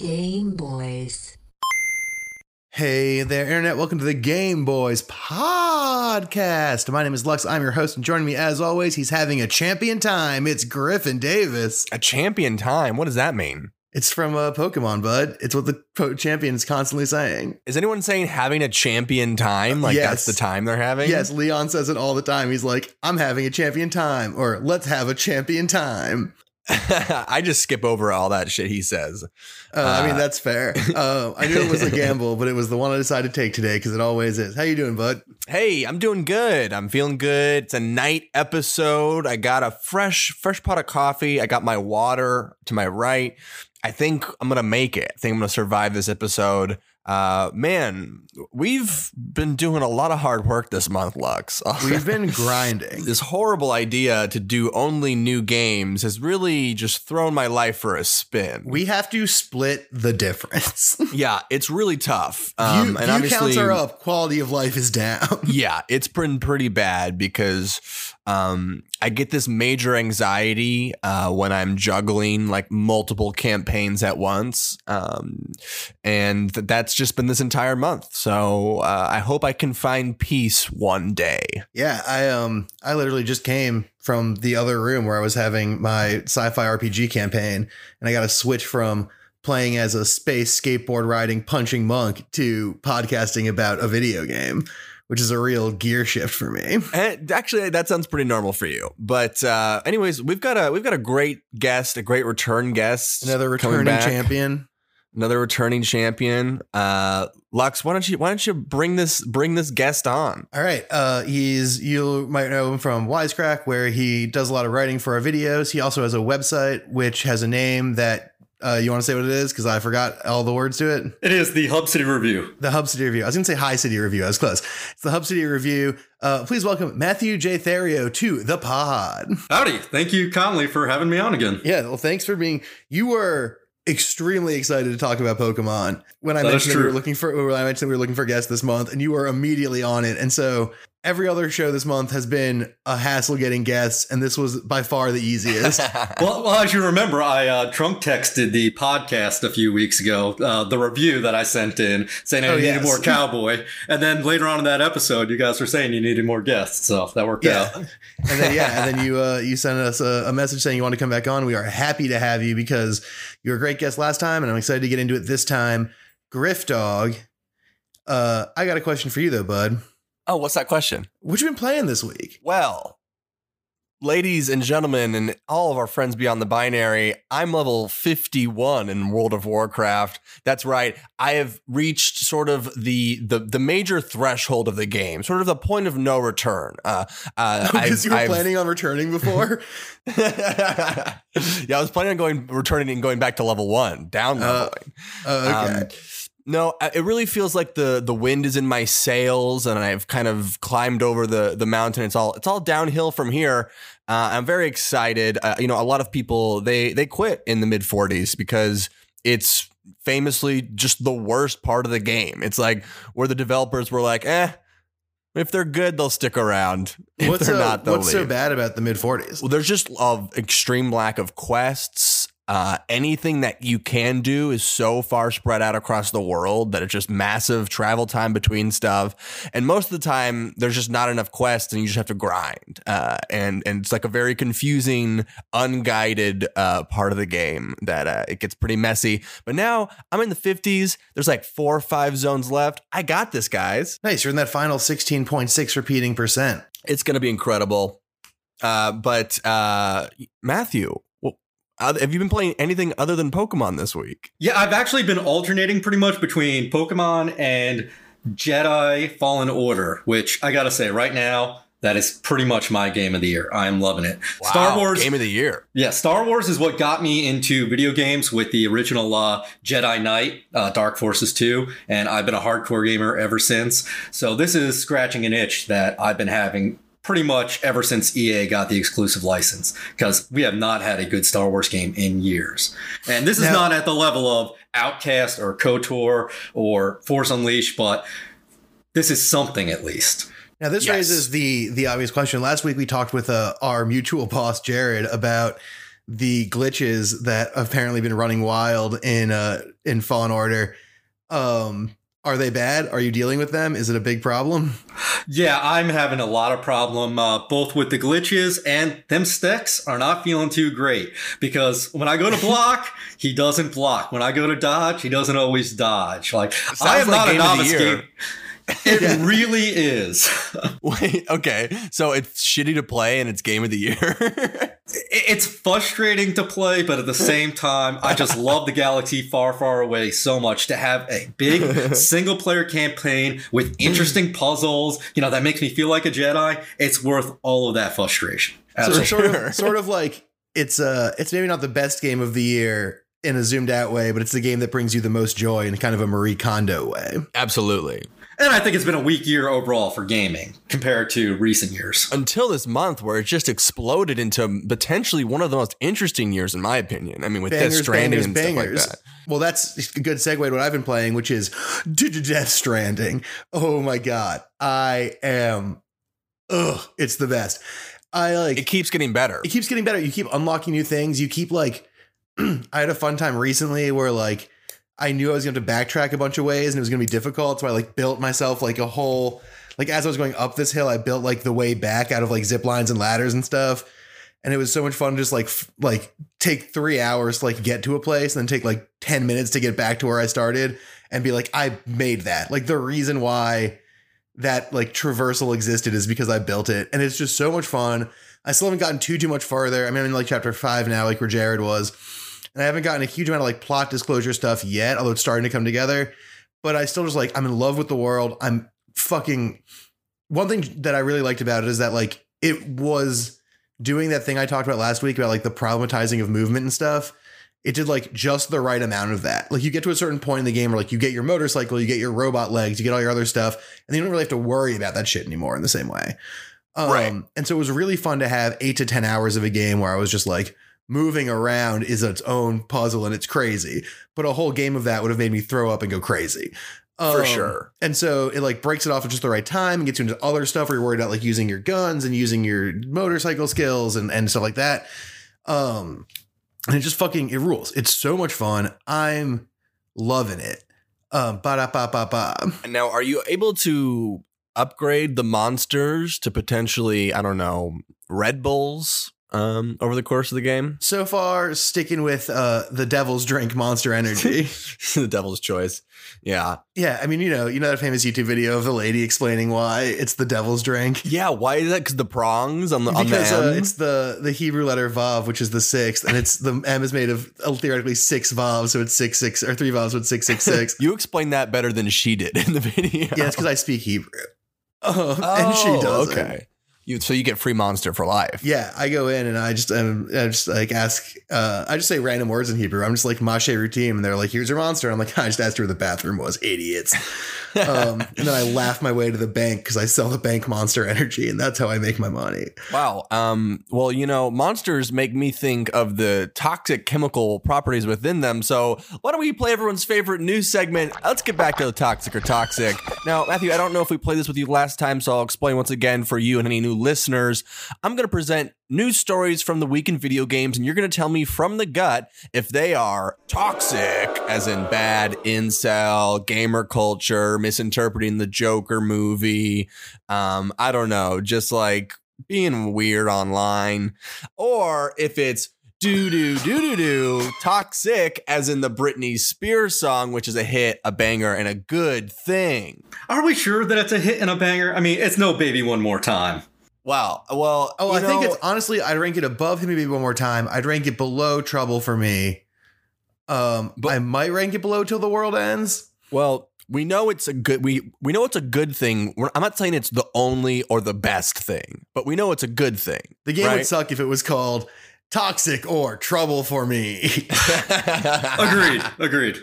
Game Boys. Hey there, Internet. Welcome to the Game Boys podcast. My name is Lux. I'm your host, and joining me as always, he's having a champion time. It's Griffin Davis. A champion time? What does that mean? It's from uh, Pokemon, bud. It's what the po- champion is constantly saying. Is anyone saying having a champion time? Like Yes. that's the time they're having? Yes, Leon says it all the time. He's like, I'm having a champion time, or let's have a champion time. I just skip over all that shit he says. Uh, I mean, Uh, that's fair. Uh, I knew it was a gamble, but it was the one I decided to take today because it always is. How you doing, bud? Hey, I'm doing good. I'm feeling good. It's a night episode. I got a fresh, fresh pot of coffee. I got my water to my right. I think I'm gonna make it. I think I'm gonna survive this episode. Uh, man, we've been doing a lot of hard work this month, Lux. We've been grinding. this horrible idea to do only new games has really just thrown my life for a spin. We have to split the difference. yeah, it's really tough. view, Um, and view counts are up. Quality of life is down. yeah, it's been pretty bad because um, I get this major anxiety uh, when I'm juggling like multiple campaigns at once, um, and th- that's just been this entire month. So uh, I hope I can find peace one day. Yeah, I um I literally just came from the other room where I was having my sci-fi RPG campaign and I got to switch from playing as a space skateboard riding punching monk to podcasting about a video game, which is a real gear shift for me. And actually, that sounds pretty normal for you. But uh, anyways, we've got a we've got a great guest, a great return guest, Another returning champion. another returning champion. Uh, Lux, why don't you why don't you bring this bring this guest on? All right. Uh, he's you might know him from Wisecrack, where he does a lot of writing for our videos. He also has a website which has a name that uh, you want to say what it is because I forgot all the words to it. It is the Hub City Review. The Hub City Review. I was going to say High City Review. I was close. It's the Hub City Review. Uh, please welcome Matthew J. Therio to the pod. Howdy. Thank you, Conley, for having me on again. Yeah. Well, thanks for being. You were extremely excited to talk about Pokemon when I That mentioned we were looking for when I mentioned we were looking for guests this month, and you were immediately on it. And so every other show this month has been a hassle getting guests, and this was by far the easiest. Well, well, as you remember, I uh, trunk texted the podcast a few weeks ago, uh, the review that I sent in, saying I Oh, needed yes. more cowboy. And then later on in that episode, you guys were saying you needed more guests. So that worked Yeah. out. and then yeah, and then you uh, you sent us a, a message saying you want to come back on. We are happy to have you because you were a great guest last time, and I'm excited to get into it this time. Griff Dog, uh, I got a question for you though, bud. Oh, what's that question? What you been playing this week? Well, ladies and gentlemen, and all of our friends beyond the binary, I'm level 51 in World of Warcraft. That's right. I have reached sort of the the, the major threshold of the game, sort of the point of no return. Uh, uh, Because you were I've- planning on returning before. yeah, I was planning on going returning and going back to level one, down Uh, leveling. Uh, okay. Um, no, it really feels like the the wind is in my sails, and I've kind of climbed over the the mountain. It's all it's all downhill from here. Uh, I'm very excited. Uh, you know, a lot of people they they quit in the mid 40s because it's famously just the worst part of the game. It's like where the developers were like, eh. If they're good, they'll stick around. If what's they're uh, not, they'll what's so bad about the mid 40s? Well, there's just a extreme lack of quests. Uh, anything that you can do is so far spread out across the world that it's just massive travel time between stuff. And most of the time, there's just not enough quests, and you just have to grind. Uh, and and it's like a very confusing, unguided uh, part of the game that uh, it gets pretty messy. But now I'm in the 50s. There's like four or five zones left. I got this, guys. Nice. You're in that final 16.6 repeating percent. It's going to be incredible. Uh, but uh, Matthew, have you been playing anything other than Pokemon this week? Yeah, I've actually been alternating pretty much between Pokemon and Jedi Fallen Order, which I gotta say, right now, that is pretty much my game of the year. I'm loving it. Star Wars Game of the Year. Yeah, Star Wars is what got me into video games with the original uh, Jedi Knight, uh, Dark Forces 2, and I've been a hardcore gamer ever since. So this is scratching an itch that I've been having pretty much ever since EA got the exclusive license, because we have not had a good Star Wars game in years. And this is Now- not at the level of Outcast or KOTOR or Force Unleashed, but this is something at least. Now this Yes. raises the the obvious question. Last week we talked with uh, our mutual boss Jared about the glitches that apparently been running wild in uh in Fallen Order. Um, are they bad? Are you dealing with them? Is it a big problem? Yeah, I'm having a lot of problem uh, both with the glitches and them sticks are not feeling too great because when I go to block, he doesn't block. When I go to dodge, he doesn't always dodge. Like I am like not a game of the novice game. It really is. Wait, okay. So it's shitty to play and it's game of the year. It's frustrating to play, but at the same time, I just love the galaxy far, far away so much to have a big single player campaign with interesting puzzles, you know, that makes me feel like a Jedi. It's worth all of that frustration. So Absolutely. it's sort of sort of like it's uh it's maybe not the best game of the year in a zoomed out way, but it's the game that brings you the most joy in kind of a Marie Kondo way. Absolutely. And I think it's been a weak year overall for gaming compared to recent years. Until this month, where it just exploded into potentially one of the most interesting years, in my opinion. I mean, with Death Stranding bangers, and bangers. stuff like that. Well, that's a good segue to what I've been playing, which is Death Stranding. Oh my god, I am. Ugh, it's the best. I like. It keeps getting better. it keeps getting better. You keep unlocking new things. You keep like, I had a fun time recently where like I knew I was going to backtrack a bunch of ways and it was going to be difficult. So I like built myself like a whole, like as I was going up this hill, I built like the way back out of like zip lines and ladders and stuff. And it was so much fun to just like, f- like take three hours to like get to a place and then take like 10 minutes to get back to where I started and be like, I made that. Like the reason why that like traversal existed is because I built it. And it's just so much fun. I still haven't gotten too too much farther. I mean, I'm in like chapter five now, like where Jared was, and I haven't gotten a huge amount of like plot disclosure stuff yet, although it's starting to come together. But I still just like I'm in love with the world. I'm fucking. One thing that I really liked about it is that like it was doing that thing I talked about last week about like the problematizing of movement and stuff. It did like just the right amount of that. Like you get to a certain point in the game where like you get your motorcycle, you get your robot legs, you get all your other stuff, and you don't really have to worry about that shit anymore in the same way. Um, Right. And so it was really fun to have eight to 10 hours of a game where I was just like, moving around is its own puzzle and it's crazy. But a whole game of that would have made me throw up and go crazy. For Um, sure. And so it like breaks it off at just the right time and gets you into other stuff where you're worried about like using your guns and using your motorcycle skills and, and stuff like that. Um, and it just fucking it rules. It's so much fun. I'm loving it. Um, ba da ba ba ba. And now, are you able to upgrade the monsters to potentially, I don't know, Red Bulls um, over the course of the game? So far, sticking with uh the Devil's Drink Monster Energy. the devil's choice. Yeah. yeah, I mean, you know, you know that famous YouTube video of the lady explaining why it's the Devil's Drink. Yeah. Why is that? Because the prongs on the, on the because uh, it's the the Hebrew letter Vav, which is the sixth, and it's the M is made of uh, theoretically six Vavs, so it's six six or three Vavs, so it's six six six. you explained that better than she did in the video. yeah, it's because I speak Hebrew, uh, and she Oh, does. Okay. You, so you get free monster for life. Yeah, I go in and I just um, I just like ask uh, I just say random words in Hebrew. I'm just like Mashe routine, and they're like, "Here's your monster." I'm like, I just asked her where the bathroom was, idiots. Um, and then I laugh my way to the bank because I sell the bank monster energy, and that's how I make my money. Wow. Um, well, you know, monsters make me think of the toxic chemical properties within them. So why don't we play everyone's favorite news segment? Let's get back to the toxic or toxic. Now, Matthew, I don't know if we played this with you last time, so I'll explain once again for you and any new listeners. I'm going to present news stories from the week in video games, and you're going to tell me from the gut if they are toxic, as in bad incel, gamer culture, misinterpreting the Joker movie. Um, I don't know, just like being weird online, or if it's doo doo doo doo doo toxic, as in the Britney Spears song, which is a hit, a banger, and a good thing. Are we sure that it's a hit and a banger? I mean, it's no baby one more time. Wow. Well, Oh, you I think it's honestly, I'd rank it above him maybe one more time. I'd rank it below Trouble for me. Um, But- I might rank it below Till the World Ends. well. We know it's a good we we know it's a good thing. We're- I'm not saying it's the only or the best thing, but we know it's a good thing. The game would suck if it was called Toxic or Trouble for Me. Agreed. Agreed.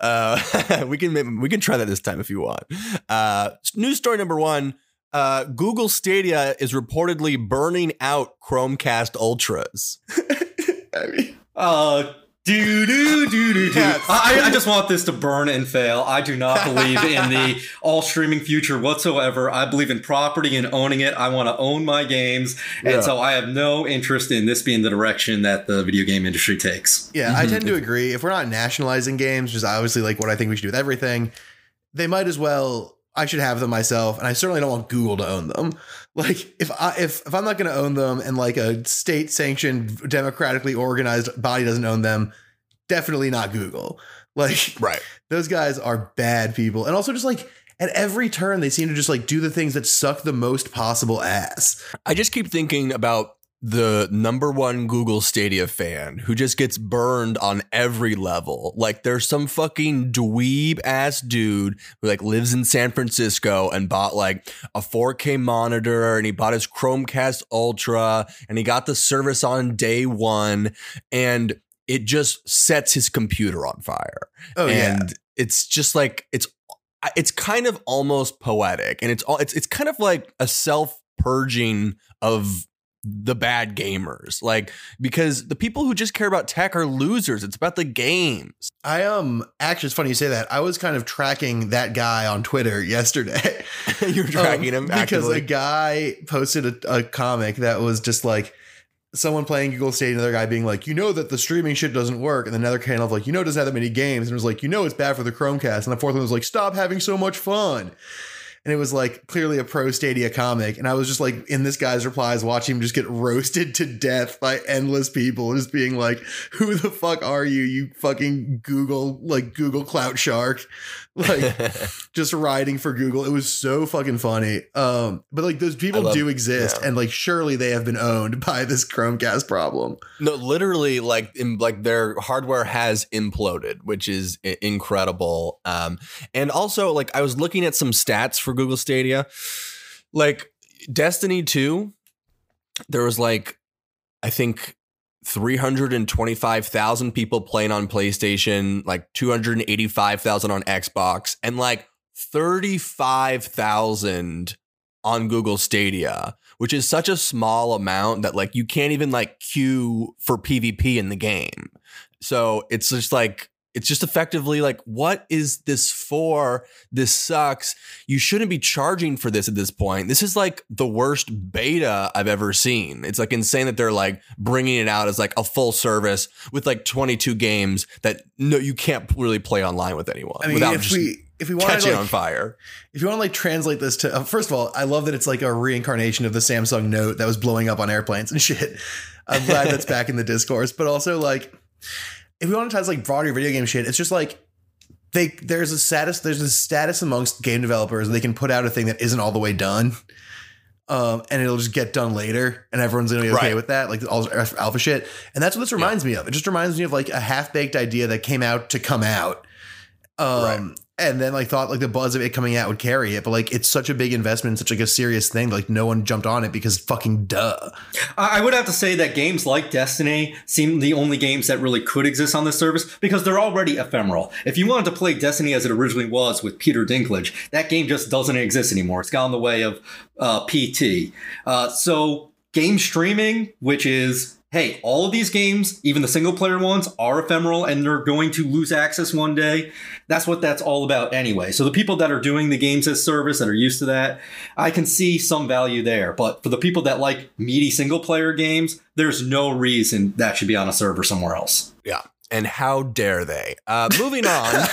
uh, we can we can try that this time if you want. Uh, news story number one: uh, Google Stadia is reportedly burning out Chromecast Ultras. I mean, Uh, Do do do do do. Yeah. I, I just want this to burn and fail. I do not believe in the all streaming future whatsoever. I believe in property and owning it. I want to own my games, and Yeah. so I have no interest in this being the direction that the video game industry takes. Yeah, I tend to agree. If we're not nationalizing games, which is obviously like what I think we should do with everything, they might as well. I should have them myself, and I certainly don't want Google to own them. Like if I if if I'm not going to own them, and like a state sanctioned, democratically organized body doesn't own them, definitely not Google. Like Right. those guys are bad people, and also just like at every turn they seem to just like do the things that suck the most possible ass. I just keep thinking about the number one Google Stadia fan who just gets burned on every level. Like there's some fucking dweeb ass dude who like lives in San Francisco and bought like a 4K monitor and he bought his Chromecast Ultra and he got the service on day one and it just sets his computer on fire Oh yeah, and it's just like it's it's kind of almost poetic and it's all it's it's kind of like a self purging of the bad gamers. Like because the people who just care about tech are losers. It's about the games. I um actually it's funny you say that. I was kind of tracking that guy on Twitter yesterday. you're tracking Um, him because a guy posted a, a comic that was just like someone playing Google Stadia, another guy being like, you know that the streaming shit doesn't work, and then another kind of like, you know, it doesn't have that many games, and it was like, you know, it's bad for the Chromecast, and the fourth one was like, stop having so much fun. And it was like clearly a pro Stadia comic. And I was just like in this guy's replies, watching him just get roasted to death by endless people, just being like, Who the fuck are you? You fucking Google, like Google Clout Shark. Like just riding for Google. It was so fucking funny. Um, but like those people love- do exist, yeah. and like surely they have been owned by this Chromecast problem. no literally like in, like their hardware has imploded which is incredible um and also like i was looking at some stats for google stadia like destiny 2 there was like i think 325,000 people playing on PlayStation, like 285,000 on Xbox, and like 35,000 on Google Stadia, which is such a small amount that like you can't even like queue for PvP in the game. So it's just like it's just effectively like what is this for? This sucks. You shouldn't be charging for this at this point. This is like the worst beta I've ever seen. It's like insane that they're like bringing it out as like a full service with like 22 games that no you can't really play online with anyone I mean, without if just we if we want to catching like, on fire. if you want to like translate this to uh, first of all, I love that it's like a reincarnation of the Samsung Note that was blowing up on airplanes and shit. I'm glad that's back in the discourse, but also like if we want to translate like broader video game shit, it's just like they there's a status there's a status amongst game developers they can put out a thing that isn't all the way done. Um, and it'll just get done later, and everyone's gonna be okay Right. with that, like all alpha shit. And that's what this reminds me of. It just reminds me of like a half baked idea that came out to come out, um, Right. And then like thought like the buzz of it coming out would carry it, but like it's such a big investment, such like a serious thing, like no one jumped on it because fucking duh. I would have to say that games like Destiny seem the only games that really could exist on this service because they're already ephemeral. If you wanted to play Destiny as it originally was with Peter Dinklage, that game just doesn't exist anymore. It's gone the way of uh, PT. Uh, so game streaming, which is hey, all of these games, even the single player ones, are ephemeral and they're going to lose access one day. That's what that's all about anyway. So the people that are doing the games as service that are used to that, I can see some value there. But for the people that like meaty single player games, there's no reason that should be on a server somewhere else. Yeah. And how dare they? Uh, moving on.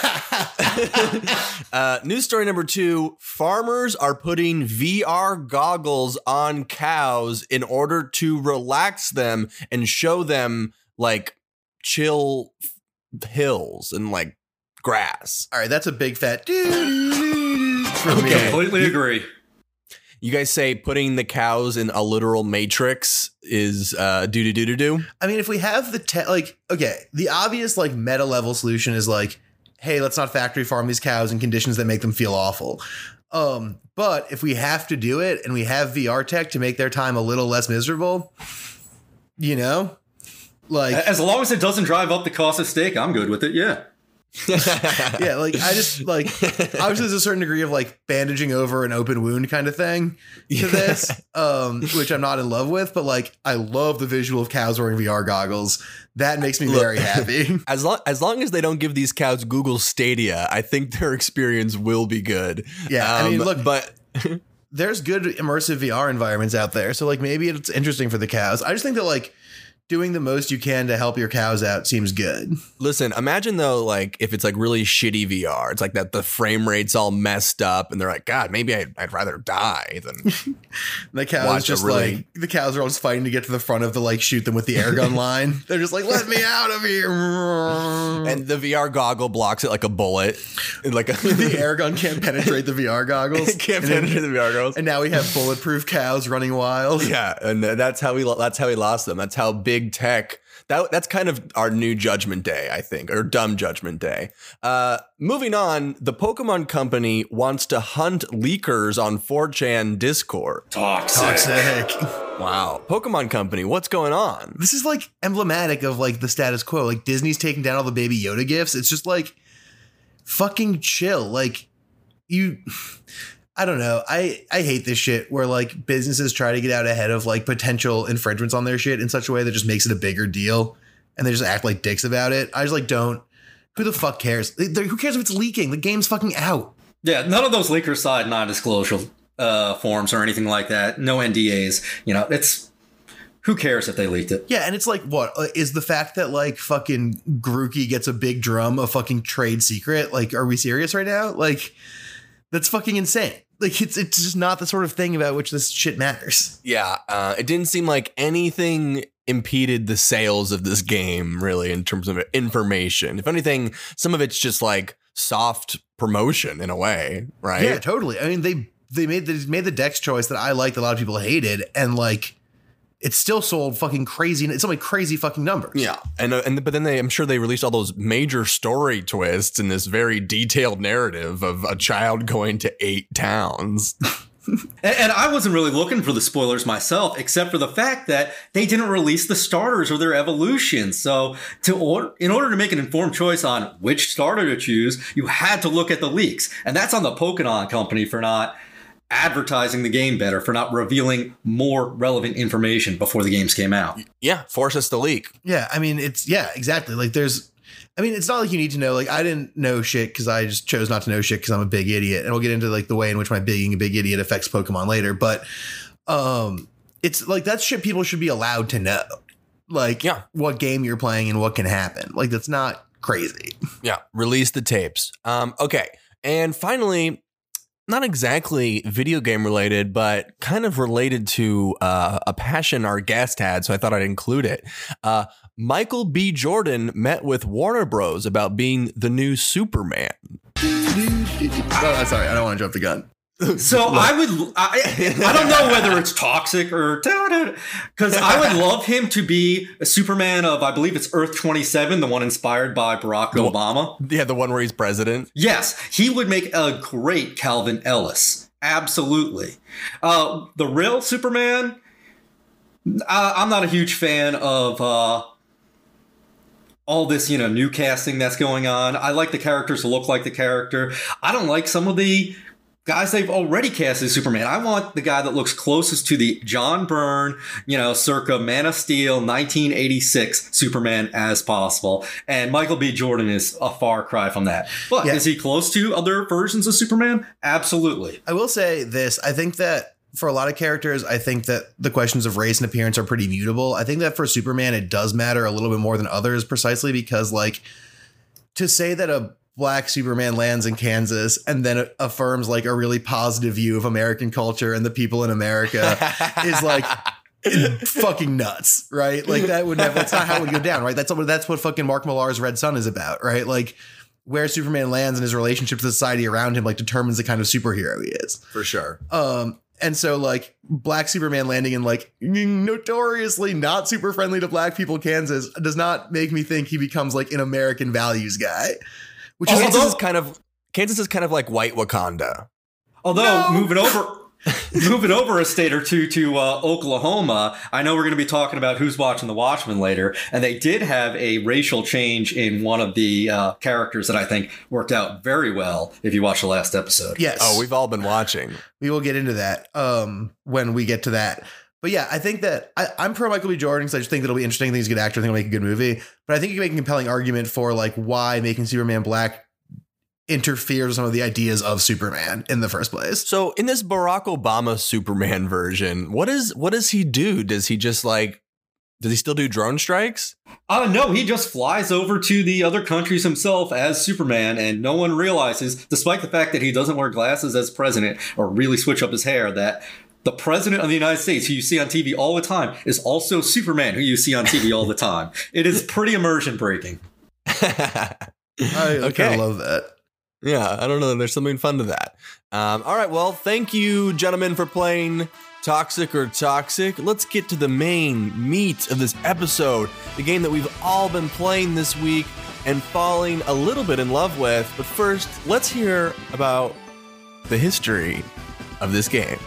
uh, news story number two farmers are putting VR goggles on cows in order to relax them and show them like chill f- hills and like grass. All right, that's a big fat doo for. Okay. Completely agree. You guys say putting the cows in a literal matrix is uh, do do do do do. I mean, if we have the te- like, okay, the obvious like meta level solution is like, hey, let's not factory farm these cows in conditions that make them feel awful. Um, but if we have to do it and we have VR tech to make their time a little less miserable, you know, like As long as it doesn't drive up the cost of steak, I'm good with it. Yeah. yeah, like I just like obviously there's a certain degree of like bandaging over an open wound kind of thing to this, um, which I'm not in love with, but like I love the visual of cows wearing VR goggles. That makes me Look. very happy. As long as long as they don't give these cows Google Stadia, I think their experience will be good. Yeah, I mean, Um, look- but There's good immersive VR environments out there, so like maybe it's interesting for the cows. I just think that like doing the most you can to help your cows out seems good. listen, imagine though, like if it's like really shitty VR, it's like that the frame rate's all messed up, and they're like, God, maybe I'd, I'd rather die than The cows Watch just really- like the cows are all just fighting to get to the front of the like shoot them with the air gun line. They're just like, let me out of here. and the VR goggle blocks it like a bullet, And like a, the air gun can't penetrate the VR goggles. It can't And then- penetrate the VR goggles. And now we have bulletproof cows running wild. Yeah, and that's how we that's how we lost them. That's how big tech. That that's kind of our new Judgment Day, I think, or dumb Judgment Day. Uh, moving on, the Pokemon Company wants to hunt leakers on 4chan Discord. Toxic. Toxic. Wow, Pokemon Company, what's going on? This is like emblematic of like the status quo. Like Disney's taking down all the baby Yoda gifts. It's just like fucking chill. Like you I don't know. I I hate this shit where like businesses try to get out ahead of like potential infringements on their shit in such a way that just makes it a bigger deal and they just act like dicks about it. I just like don't who the fuck cares? They- Who cares if it's leaking? The game's fucking out. Yeah, none of those leaker side non-disclosure uh, forms or anything like that. No NDAs. You know, it's who cares if they leaked it. Yeah, and it's like what uh, is the fact that like fucking Grookey gets a big drum a fucking trade secret? Like, are we serious right now? Like, that's fucking insane. Like, it's it's just not the sort of thing about which this shit matters. Yeah, uh, it didn't seem like anything impeded the sales of this game really in terms of information. If anything, some of it's just like soft promotion in a way, right? Yeah, totally. I mean, they they made the made the Dex choice that I liked. A lot of people hated, and like, it still sold fucking crazy. It's only crazy fucking numbers. Yeah, and uh, and but then they, I'm sure they released all those major story twists in this very detailed narrative of a child going to eight towns. And, and I wasn't really looking for the spoilers myself, except for the fact that they didn't release the starters or their evolutions. So, to order, in order to make an informed choice on which starter to choose, you had to look at the leaks, and that's on the Pokemon Company for not advertising the game better, for not revealing more relevant information before the games came out. yeah, force us to leak. Yeah, I mean, it's yeah, exactly. Like, there's, I mean, it's not like you need to know. Like, I didn't know shit because I just chose not to know shit because I'm a big idiot, and we'll get into like the way in which my being a big idiot affects Pokemon later. But, um, it's like that's shit people should be allowed to know. Like, Yeah. what game you're playing and what can happen. Like, that's not crazy. Yeah, release the tapes. Um, okay, and finally, not exactly video game related, but kind of related to uh, a passion our guest had, so I thought I'd include it. Uh, Michael B. Jordan met with Warner Bros. about being the new Superman. oh, sorry, I don't want to jump the gun. So I would, I, I don't know whether it's toxic or because I would love him to be a Superman of, I believe it's Earth 27, the one inspired by Barack Obama. Yeah, the one where he's president. Yes, he would make a great Calvin Ellis. Absolutely. Uh, the real Superman, uh, I'm not a huge fan of uh, all this, you know, new casting that's going on. I like the characters to look like the character. I don't like some of the guys they've already cast as Superman. I want the guy that looks closest to the John Byrne, you know, circa Man of Steel 1986 Superman as possible. And Michael B. Jordan is a far cry from that. But Yeah. is he close to other versions of Superman? Absolutely. I will say this. I think that for a lot of characters, I think that the questions of race and appearance are pretty mutable. I think that for Superman, it does matter a little bit more than others, precisely because, like, to say that a black Superman lands in Kansas and then affirms like a really positive view of American culture and the people in America is like fucking nuts, right? Like that would never. That's not how it would go down, right? That's what that's what fucking Mark Millar's Red Sun is about, right? Like where Superman lands and his relationship to the society around him, like determines the kind of superhero he is. For sure. Um, and so like black Superman landing in like notoriously not super friendly to black people Kansas does not make me think he becomes like an American values guy. Which is Kansas is kind of Kansas is kind of like white Wakanda. Although No. moving over, Moving over a state or two to uh, Oklahoma, I know we're going to be talking about who's watching The Watchmen later, and they did have a racial change in one of the uh, characters that I think worked out very well. If you watch the last episode, Yes. Oh, we've all been watching. we will get into that um, when we get to that. But yeah, I think that I, I'm pro Michael B. Jordan because I just think that it'll be interesting. I think he's a good actor. I think he'll make a good movie. But I think you can make a compelling argument for like why making Superman black interferes with some of the ideas of Superman in the first place. So in this Barack Obama Superman version, what is what does he do? Does he just like does he still do drone strikes? Uh, no, he just flies over to the other countries himself as Superman, and no one realizes, despite the fact that he doesn't wear glasses as president or really switch up his hair, that the president of the United States, who you see on TV all the time, is also Superman, who you see on TV all the time. It is pretty immersion breaking. I Okay. kind of love that. Yeah, I don't know. There's something fun to that. Um, all right. Well, thank you, gentlemen, for playing Toxic or Toxic. Let's get to the main meat of this episode the game that we've all been playing this week and falling a little bit in love with. But first, let's hear about the history of this game.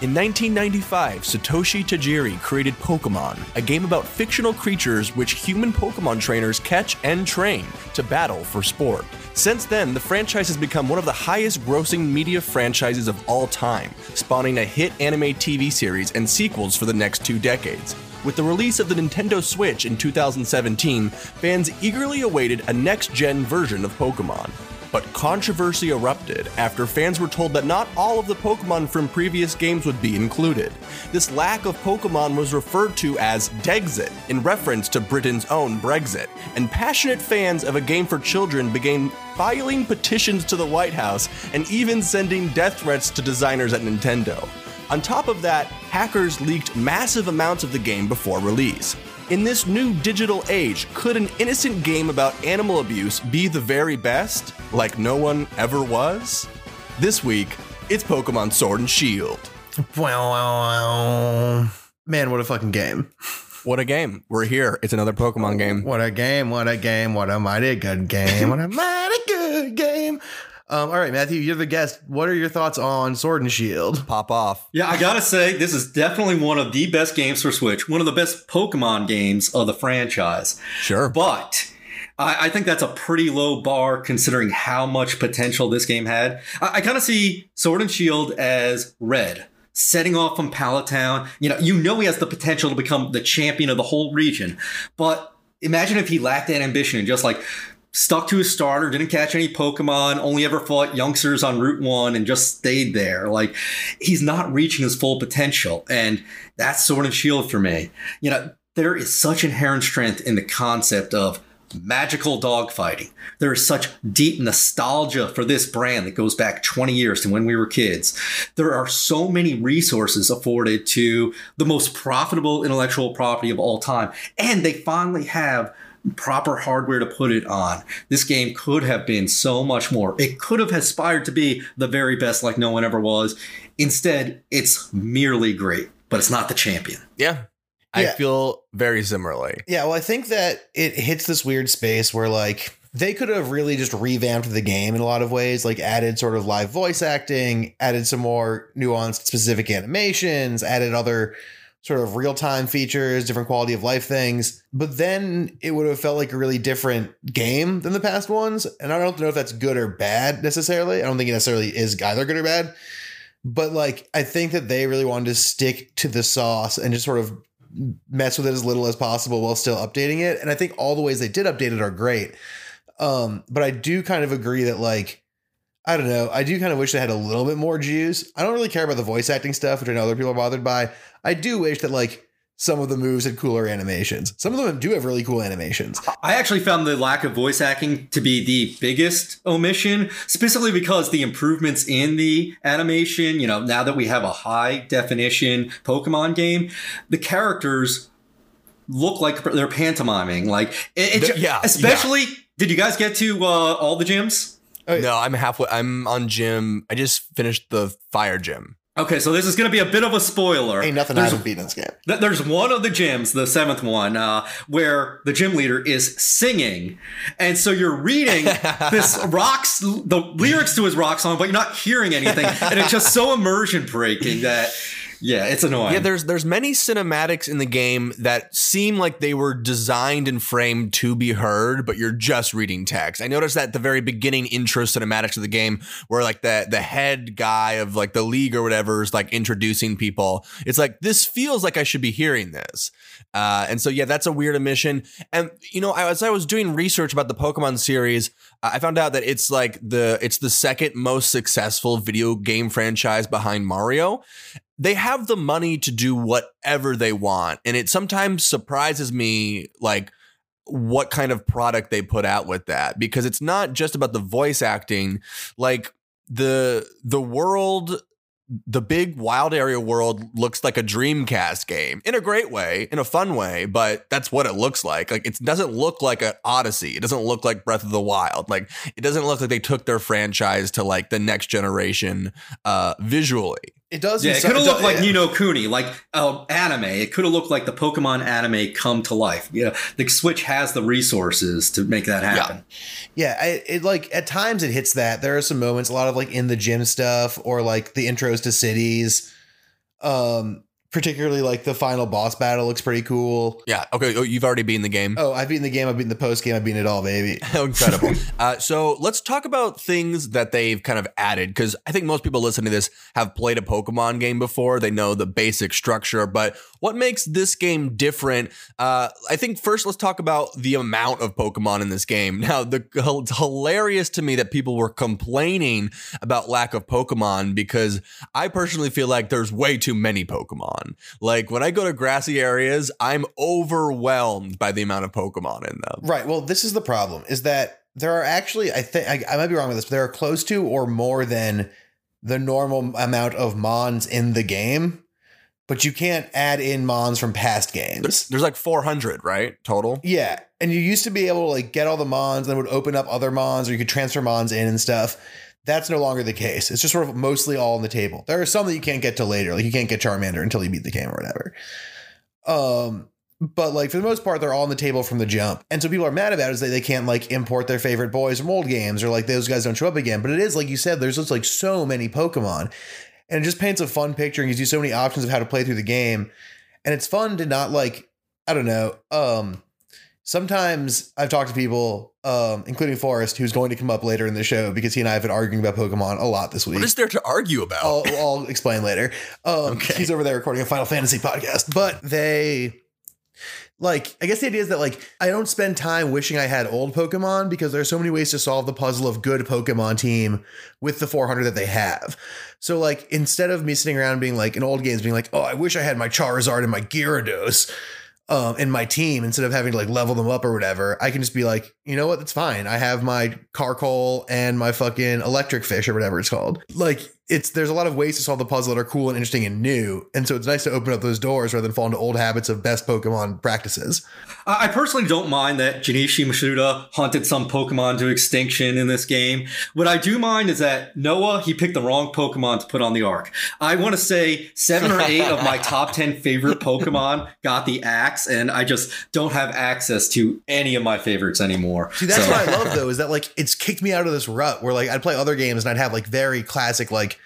In 1995, Satoshi Tajiri created Pokemon, a game about fictional creatures which human Pokemon trainers catch and train to battle for sport. Since then, the franchise has become one of the highest grossing media franchises of all time, spawning a hit anime TV series and sequels for the next two decades. With the release of the Nintendo Switch in 2017, fans eagerly awaited a next gen version of Pokemon. But controversy erupted after fans were told that not all of the Pokemon from previous games would be included. This lack of Pokemon was referred to as Dexit, in reference to Britain's own Brexit, and passionate fans of a game for children began filing petitions to the White House and even sending death threats to designers at Nintendo. On top of that, hackers leaked massive amounts of the game before release. In this new digital age, could an innocent game about animal abuse be the very best, like no one ever was? This week, it's Pokemon Sword and Shield. Man, what a fucking game. What a game. We're here. It's another Pokemon game. What a game. What a game. What a mighty good game. What a mighty good game. Um, all right, Matthew, you're the guest. What are your thoughts on Sword and Shield? Pop off. Yeah, I gotta say, this is definitely one of the best games for Switch, one of the best Pokemon games of the franchise. Sure. But I, I think that's a pretty low bar considering how much potential this game had. I, I kind of see Sword and Shield as red. Setting off from Pallet Town, you know, you know he has the potential to become the champion of the whole region. But imagine if he lacked that ambition and just like stuck to his starter, didn't catch any Pokemon, only ever fought youngsters on Route 1 and just stayed there. Like, he's not reaching his full potential. And that's Sword and Shield for me. You know, there is such inherent strength in the concept of magical dogfighting. There is such deep nostalgia for this brand that goes back 20 years to when we were kids. There are so many resources afforded to the most profitable intellectual property of all time. And they finally have proper hardware to put it on. This game could have been so much more. It could have aspired to be the very best like no one ever was. Instead, it's merely great, but it's not the champion. Yeah. I Yeah. feel very similarly. Yeah, well, I think that it hits this weird space where like they could have really just revamped the game in a lot of ways, like added sort of live voice acting, added some more nuanced specific animations, added other sort of real-time features, different quality of life things. But then it would have felt like a really different game than the past ones. And I don't know if that's good or bad necessarily. I don't think it necessarily is either good or bad. But like I think that they really wanted to stick to the sauce and just sort of mess with it as little as possible while still updating it. And I think all the ways they did update it are great. Um, but I do kind of agree that like I don't know, I do kind of wish they had a little bit more juice. I don't really care about the voice acting stuff, which I know other people are bothered by. I do wish that like some of the moves had cooler animations. Some of them do have really cool animations. I actually found the lack of voice acting to be the biggest omission, specifically because the improvements in the animation, you know, now that we have a high definition Pokemon game, the characters look like they're pantomiming. Like, it, it yeah, especially, did you guys get to uh, all the gyms? Oh, No, I'm halfway. I'm on gym. I just finished the fire gym. Okay, so this is going to be a bit of a spoiler. Ain't nothing There's I haven't beaten in this game. Th- There's one of the gyms, the seventh one, uh, where the gym leader is singing, and so you're reading this rocks, the lyrics to his rock song, but you're not hearing anything, and it's just so immersion breaking that, yeah, it's annoying. Yeah, there's there's many cinematics in the game that seem like they were designed and framed to be heard, but you're just reading text. I noticed that at the very beginning intro cinematics of the game, where like the the head guy of like the league or whatever is like introducing people. It's like this feels like I should be hearing this, uh, and so yeah, that's a weird omission. And you know, as I was doing research about the Pokemon series, I found out that it's like the it's the second most successful video game franchise behind Mario they have the money to do whatever they want and it sometimes surprises me like what kind of product they put out with that because it's not just about the voice acting like the the world the big wild area world looks like a dreamcast game in a great way in a fun way but that's what it looks like like it doesn't look like an odyssey it doesn't look like breath of the wild like it doesn't look like they took their franchise to like the next generation uh visually It does. yeah, it could have do- looked like yeah. Ni no Kuni, like uh, anime. It could have looked like the Pokemon anime come to life. Yeah, the Switch has the resources to make that happen. Yeah, I, it like at times it hits that. There are some moments, a lot of like in the gym stuff or like the intros to cities. Um, particularly like the final boss battle looks pretty cool. yeah okay oh, you've already beaten the game Oh, I've beaten the game, I've beaten the post game, I've beaten it all, baby. Incredible. uh, so let's talk about things that they've kind of added because I think most people listening to this have played a Pokemon game before. They know the basic structure, but what makes this game different? Uh, I think first let's talk about the amount of Pokemon in this game. Now, the it's hilarious to me that people were complaining about lack of Pokemon because I personally feel like there's way too many Pokemon. Like when I go to grassy areas, I'm overwhelmed by the amount of Pokemon in them. Right. Well, this is the problem is that there are actually, I think, I, I might be wrong with this, but there are close to or more than the normal amount of Mons in the game, but you can't add in Mons from past games. There's, there's like 400, right? Total. Yeah, and you used to be able to like get all the mons, and then would open up other mons, or you could transfer mons in and stuff. That's no longer the case. It's just sort of mostly all on the table. There are some that you can't get to later, like you can't get Charmander until you beat the game or whatever. Um, but like for the most part, they're all on the table from the jump. And so people are mad about it is that they can't like import their favorite boys from old games, or like those guys don't show up again. But it is like you said, there's just like so many Pokemon, and it just paints a fun picture and gives you so many options of how to play through the game. And it's fun to not like I don't know. Um, sometimes I've talked to people, um, including Forrest, who's going to come up later in the show because he and I have been arguing about Pokemon a lot this week. What is there to argue about? I'll, I'll explain later. Um, Okay. He's over there recording a Final Fantasy podcast, but they. Like, I guess the idea is that like I don't spend time wishing I had old Pokemon because there's so many ways to solve the puzzle of good Pokemon team with the 400 that they have. So like instead of me sitting around being like in old games being like, oh, I wish I had my Charizard and my Gyarados um, in my team instead of having to like level them up or whatever, I can just be like, you know what, that's fine. I have my Carkol and my fucking electric fish or whatever it's called. Like it's there's a lot of ways to solve the puzzle that are cool and interesting and new. And so it's nice to open up those doors rather than fall into old habits of best Pokemon practices. I I personally don't mind that Junichi Masuda hunted some Pokemon to extinction in this game. What I do mind is that Noah, he picked the wrong Pokemon to put on the ark. I want to say seven or eight of my top 10 favorite Pokemon got the axe, and I just don't have access to any of my favorites anymore. See, that's So- what I love though, is that like it's kicked me out of this rut where like I'd play other games and I'd have like very classic like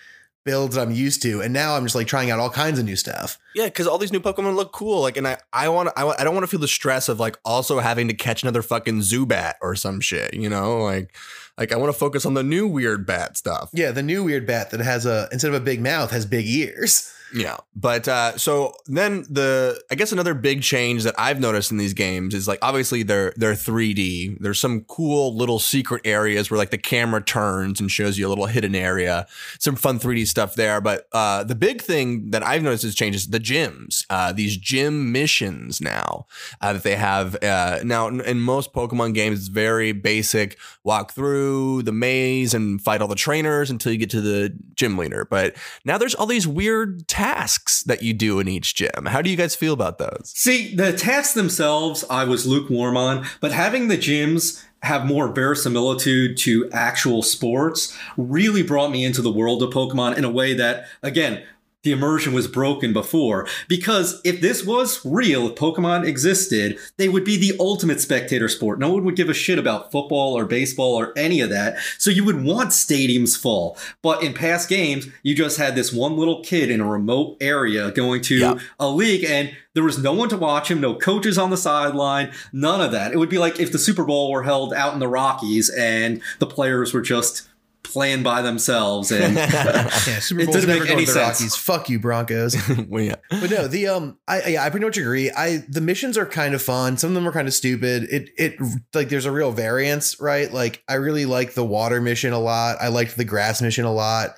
builds that I'm used to. And now I'm just like trying out all kinds of new stuff. yeah, because all these new Pokemon look cool. Like, and I, I want, I, I don't want to feel the stress of like also having to catch another fucking Zubat or some shit. You know, like, like I want to focus on the new weird bat stuff. Yeah, the new weird bat that has a instead of a big mouth has big ears. Yeah. But uh so then the I guess another big change that I've noticed in these games is like obviously they're they're 3D. There's some cool little secret areas where like the camera turns and shows you a little hidden area. Some fun 3D stuff there. But uh the big thing that I've noticed is the gyms. Uh these gym missions now uh, that they have uh now in, in most Pokemon games it's very basic walk through the maze and fight all the trainers until you get to the gym leader. But now there's all these weird tasks that you do in each gym. How do you guys feel about those? See, the tasks themselves, I was lukewarm on, but having the gyms have more verisimilitude to actual sports really brought me into the world of Pokemon in a way that, again, the immersion was broken before. Because if this was real, if Pokemon existed, they would be the ultimate spectator sport. No one would give a shit about football or baseball or any of that. So you would want stadiums full. But in past games, you just had this one little kid in a remote area going to Yeah. a league and there was no one to watch him, no coaches on the sideline, none of that. It would be like if the Super Bowl were held out in the Rockies and the players were just playing by themselves and Yeah, Super It Bowl's doesn't never make going any to the sense. Rockies. Fuck you, Broncos. well, yeah. but no, the um, I yeah, I pretty much agree. I the missions are kind of fun. Some of them are kind of stupid. It it like there's a real variance, right? Like I really like the water mission a lot. I liked the grass mission a lot.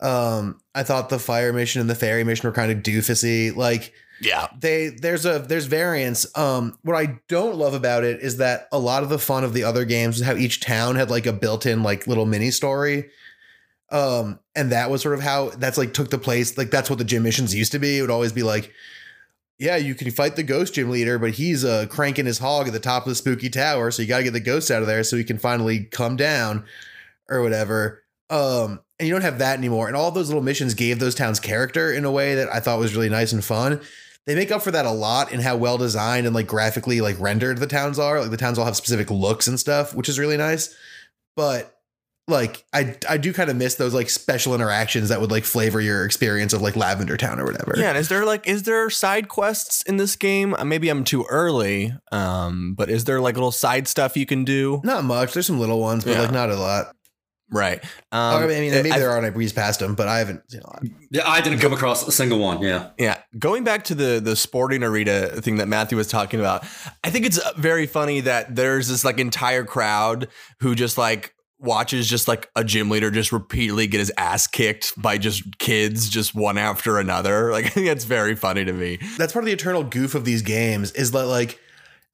Um, I thought the fire mission and the fairy mission were kind of doofusy. Like Yeah. they there's a there's variance. Um, what I don't love about it is that a lot of the fun of the other games is how each town had like a built-in like little mini story. Um, and that was sort of how that's like took the place. Like that's what the gym missions used to be. It would always be like, yeah, you can fight the ghost gym leader, but he's uh cranking his hog at the top of the spooky tower, so you got to get the ghost out of there so he can finally come down or whatever. Um, and you don't have that anymore. And all those little missions gave those towns character in a way that I thought was really nice and fun. They make up for that a lot in how well designed and like graphically like rendered the towns are. Like the towns all have specific looks and stuff, which is really nice. But like I I do kind of miss those like special interactions that would like flavor your experience of like Lavender Town or whatever. Yeah, and is there like is there side quests in this game? Uh, Maybe I'm too early, um, but is there like little side stuff you can do? Not much. There's some little ones, but Yeah. like not a lot. Right. Um, I mean, maybe I- there are and I breeze past them, but I haven't seen a lot. yeah, I didn't come across a single one. Yeah. Yeah, going back to the the sporting arena thing that Matthew was talking about, I think it's uh, very funny that there's this like entire crowd who just like watches just like a gym leader just repeatedly get his ass kicked by just kids just one after another. Like I think that's very funny to me. That's part of the eternal goof of these games is that like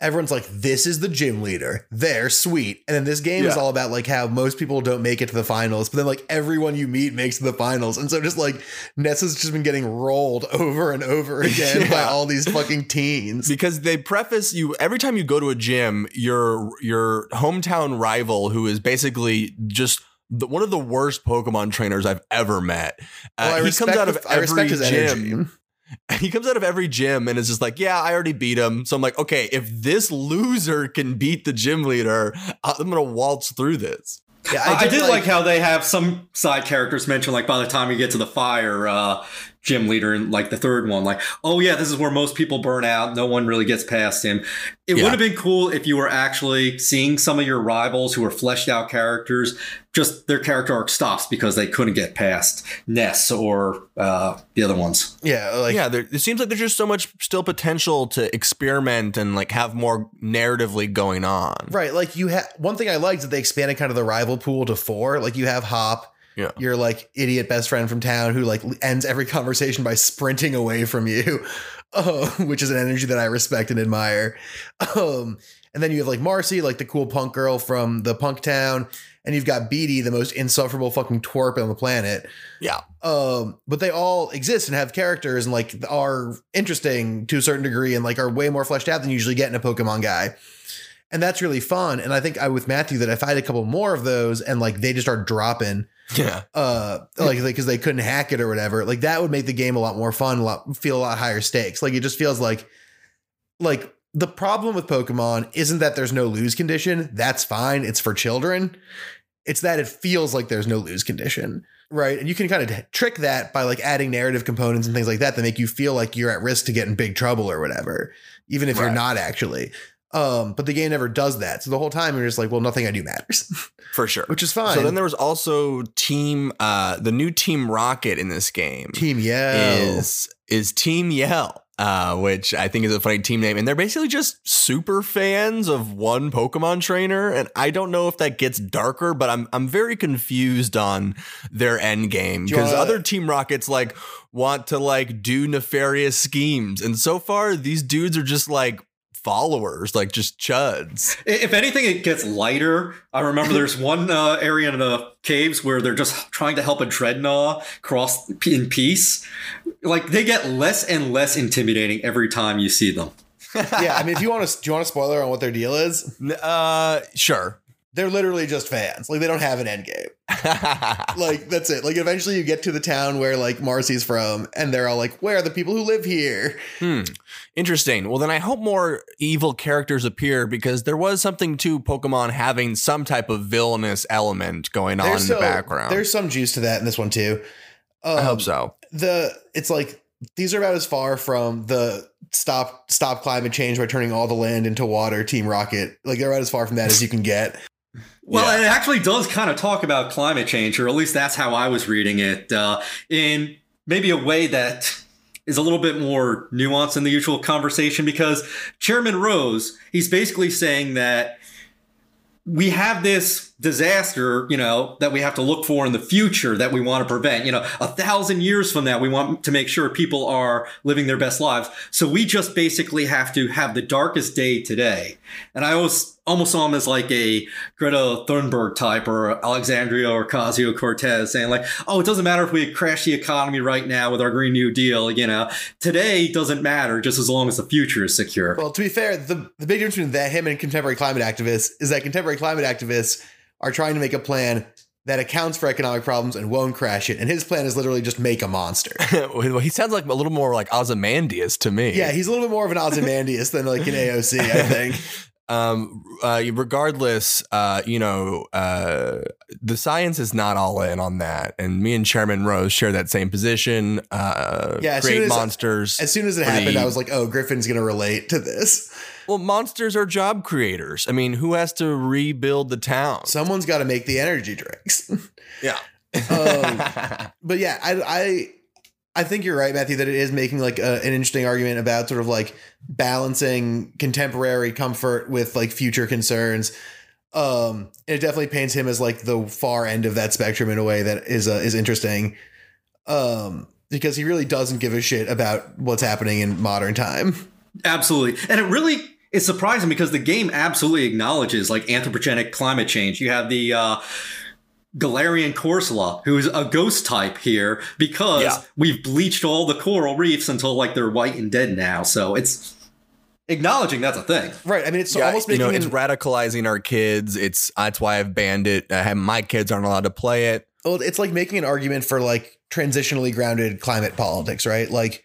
everyone's like, this is the gym leader. They're sweet. And then this game is all about like how most people don't make it to the finals, but then like everyone you meet makes the finals. And so just like Nessa's just been getting rolled over and over again by all these fucking teens. because they preface you every time you go to a gym your your hometown rival who is basically just the, one of the worst pokemon trainers i've ever met uh, Well, I he respect comes out of the- I every gym energy. he comes out of every gym and is just like yeah i already beat him. So i'm like okay if this loser can beat the gym leader i'm gonna waltz through this. Yeah, I, I did like, how they have some side characters mentioned, like by the time you get to the fire uh, gym leader in like the third one, like, oh yeah, this is where most people burn out. No one really gets past him. It Yeah. would have been cool if you were actually seeing some of your rivals who are fleshed out characters, just their character arc stops because they couldn't get past Ness or uh, the other ones. yeah, like yeah there, it seems like there's just so much still potential to experiment and like have more narratively going on Right. Like you have one thing I liked is that they expanded kind of the rival pool to four. Like you have Hop, Yeah. your like idiot best friend from town who like ends every conversation by sprinting away from you, uh, which is an energy that I respect and admire. Um, and then you have like Marnie, like the cool punk girl from the punk town, and you've got Beatty, the most insufferable fucking twerp on the planet. yeah Um, but they all exist and have characters and like are interesting to a certain degree and like are way more fleshed out than you usually get in a Pokemon guy. And that's really fun. And I think I with Matthew that if I had a couple more of those and like they just start dropping, yeah uh, like because they couldn't hack it or whatever, like that would make the game a lot more fun, a lot feel a lot higher stakes. Like it just feels like like the problem with Pokemon isn't that there's no lose condition. That's fine. It's for children. It's that it feels like there's no lose condition. Right. And you can kind of trick that by like adding narrative components and things like that that make you feel like you're at risk to get in big trouble or whatever, even if you're not actually. Um, but the game never does that. So the whole time you're just like, well, nothing I do matters, for sure which is fine. So then there was also Team uh the new Team Rocket in this game Team Yell. is is Team Yell. Uh, which I think is a funny team name, and they're basically just super fans of one Pokemon trainer. And I don't know if that gets darker, but I'm I'm very confused on their end game because other Team Rockets like want to like do nefarious schemes, and so far these dudes are just like followers, like just chuds. If anything, it gets lighter. I remember there's one uh, area in the caves where they're just trying to help a dreadnought cross in peace. Like they get less and less intimidating every time you see them. yeah, I mean, if you want to, do you want a spoiler on what their deal is? Uh, sure. They're literally just fans. Like they don't have an end game. Like that's it. Like eventually you get to the town where like Marnie's from, and they're all like, "Where are the people who live here?" Hmm. Interesting. Well, then I hope more evil characters appear because there was something to Pokemon having some type of villainous element going on in so- the background. There's some juice to that in this one too. Um, I hope so. The it's like these are about as far from the stop stop climate change by turning all the land into water Team Rocket. Like they're about as far from that as you can get. Well, Yeah. it actually does kind of talk about climate change, or at least that's how I was reading it, uh, in maybe a way that is a little bit more nuanced than the usual conversation because Chairman Rose, he's basically saying that we have this disaster, you know, that we have to look for in the future that we want to prevent. You know, a thousand years from now, we want to make sure people are living their best lives. So we just basically have to have the darkest day today. And I always almost saw him as like a Greta Thunberg type or Alexandria or Ocasio Cortez saying like, oh, it doesn't matter if we crash the economy right now with our Green New Deal. You know, today doesn't matter just as long as the future is secure. Well, to be fair, the the big difference between that him and contemporary climate activists is that contemporary climate activists are trying to make a plan that accounts for economic problems and won't crash it. And his plan is literally just make a monster. well, he sounds like a little more like Ozymandias to me. Yeah, he's a little bit more of an Ozymandias than like an AOC, I think. um uh regardless uh you know uh the science is not all in on that and me and chairman rose share that same position uh Yeah, as create as- monsters As soon as it For the- happened, I was like, oh, Griffin's going to relate to this. Well monsters are job creators i mean who has to rebuild the town Someone's got to make the energy drinks. yeah Um, but yeah, I, I I think you're right, Matthew, that it is making like a, an interesting argument about sort of like balancing contemporary comfort with like future concerns. Um, and it definitely paints him as like the far end of that spectrum in a way that is uh, is interesting. Um, because he really doesn't give a shit about what's happening in modern time. Absolutely. And it really is surprising because the game absolutely acknowledges like anthropogenic climate change. You have the uh Galarian Corsola, who's a ghost type here because Yeah. we've bleached all the coral reefs until like they're white and dead now. So it's acknowledging that's a thing. Right. I mean, it's Yeah, almost you making know it's radicalizing our kids it's that's why i've banned it I have, my kids aren't allowed to play it well, it's like making an argument for like transitionally grounded climate politics, right? Like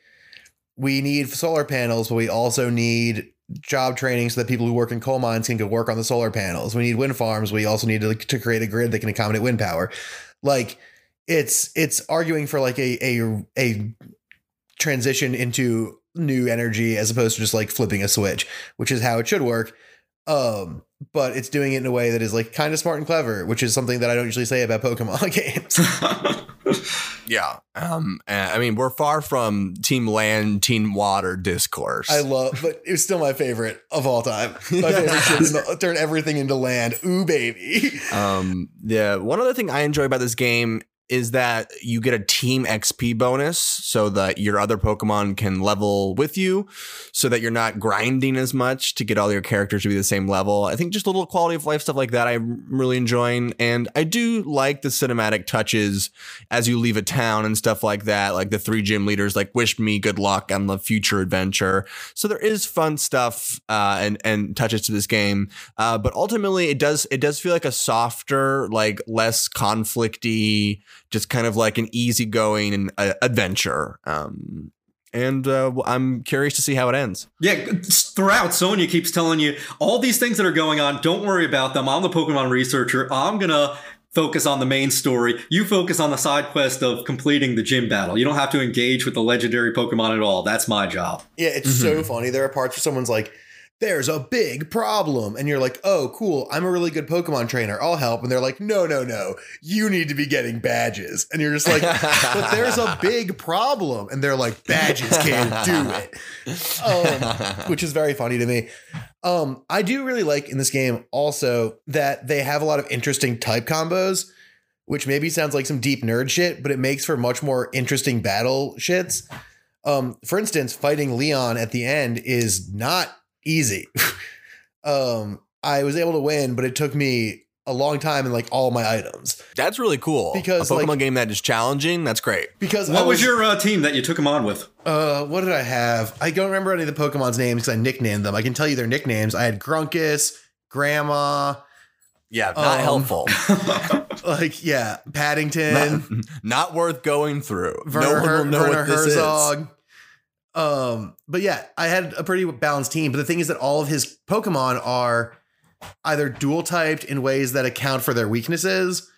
we need solar panels, but we also need job training so that people who work in coal mines can go work on the solar panels. We need wind farms. We also need to, to create a grid that can accommodate wind power. Like it's it's arguing for like a a a transition into new energy as opposed to just like flipping a switch, which is how it should work. Um, but it's doing it in a way that is like kind of smart and clever, which is something that I don't usually say about Pokemon games. yeah um i mean we're far from team land team water discourse I love, but it's still my favorite of all time. My favorite turn everything into land. Ooh, baby. Um, yeah. One other thing I enjoy about this game is that you get a team XP bonus so that your other Pokemon can level with you so that you're not grinding as much to get all your characters to be the same level. I think just a little quality of life stuff like that I'm really enjoying. And I do like the cinematic touches as you leave a town and stuff like that. Like the three gym leaders like wish me good luck on the future adventure. So there is fun stuff uh, and and touches to this game. Uh, but ultimately, it does it does feel like a softer, like less conflicty, just kind of like an easygoing and uh, adventure. Um, and uh, I'm curious to see how it ends. Yeah, throughout, Sonia keeps telling you all these things that are going on. Don't worry about them. I'm the Pokemon researcher. I'm gonna focus on the main story. You focus on the side quest of completing the gym battle. You don't have to engage with the legendary Pokemon at all. That's my job. Yeah, it's so funny. There are parts where someone's like, there's a big problem. And you're like, oh, cool. I'm a really good Pokemon trainer. I'll help. And they're like, no, no, no. You need to be getting badges. And you're just like, but there's a big problem. And they're like, badges can't do it. Um, which is very funny to me. Um, I do really like in this game also that they have a lot of interesting type combos, which maybe sounds like some deep nerd shit, but it makes for much more interesting battle shits. Um, for instance, fighting Leon at the end is not easy. um, I was able to win, but it took me a long time and like all my items That's really cool. Because, a Pokemon like- game that is challenging, that's great. because What I was your uh, team that you took him on with? Uh, what did I have? I don't remember any of the Pokemon's names because I nicknamed them. I can tell you their nicknames. I had Grunkus, Grandma. Yeah, not Um, helpful. like yeah, Paddington, not, not worth going through. Werner, no one will know Werner what this Herzog. Um, but yeah, I had a pretty balanced team. But the thing is that all of his Pokemon are either dual typed in ways that account for their weaknesses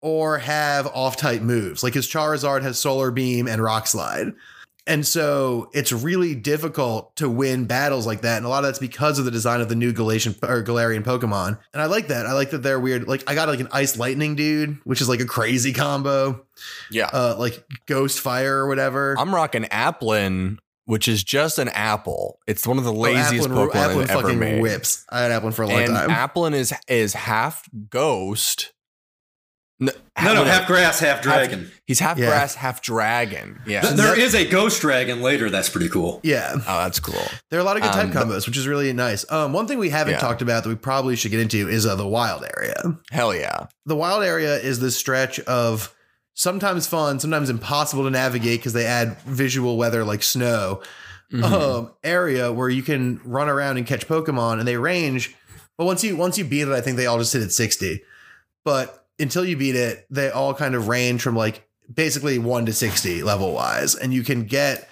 or have off type moves. Like his Charizard has Solar Beam and Rock Slide. And so it's really difficult to win battles like that. And a lot of that's because of the design of the new Galatian or Galarian Pokemon. And I like that. I like that they're weird. Like I got like an Ice Lightning dude, which is like a crazy combo. Yeah. Uh like Ghost Fire or whatever. I'm rocking Applin, which is just an apple. It's one of the Oh, laziest Applin- Pokemon Applin I've ever fucking made. whips. I had Applin for a long and time. Applin is is half ghost. No, No, no, half grass, half dragon. He's half Yeah. grass, half dragon. Yeah. Th- there is a ghost dragon later that's pretty cool. yeah. oh, that's cool. There are a lot of good type Um, combos, which is really nice. Um, one thing we haven't Yeah. talked about that we probably should get into is uh, the wild area. Hell yeah. The wild area is this stretch of sometimes fun, sometimes impossible to navigate because they add visual weather like snow. Mhm. Um, area where you can run around and catch Pokemon, and they range. But once you once you beat it, I think they all just hit at sixty. But until you beat it, they all kind of range from like basically one to sixty level wise, and you can get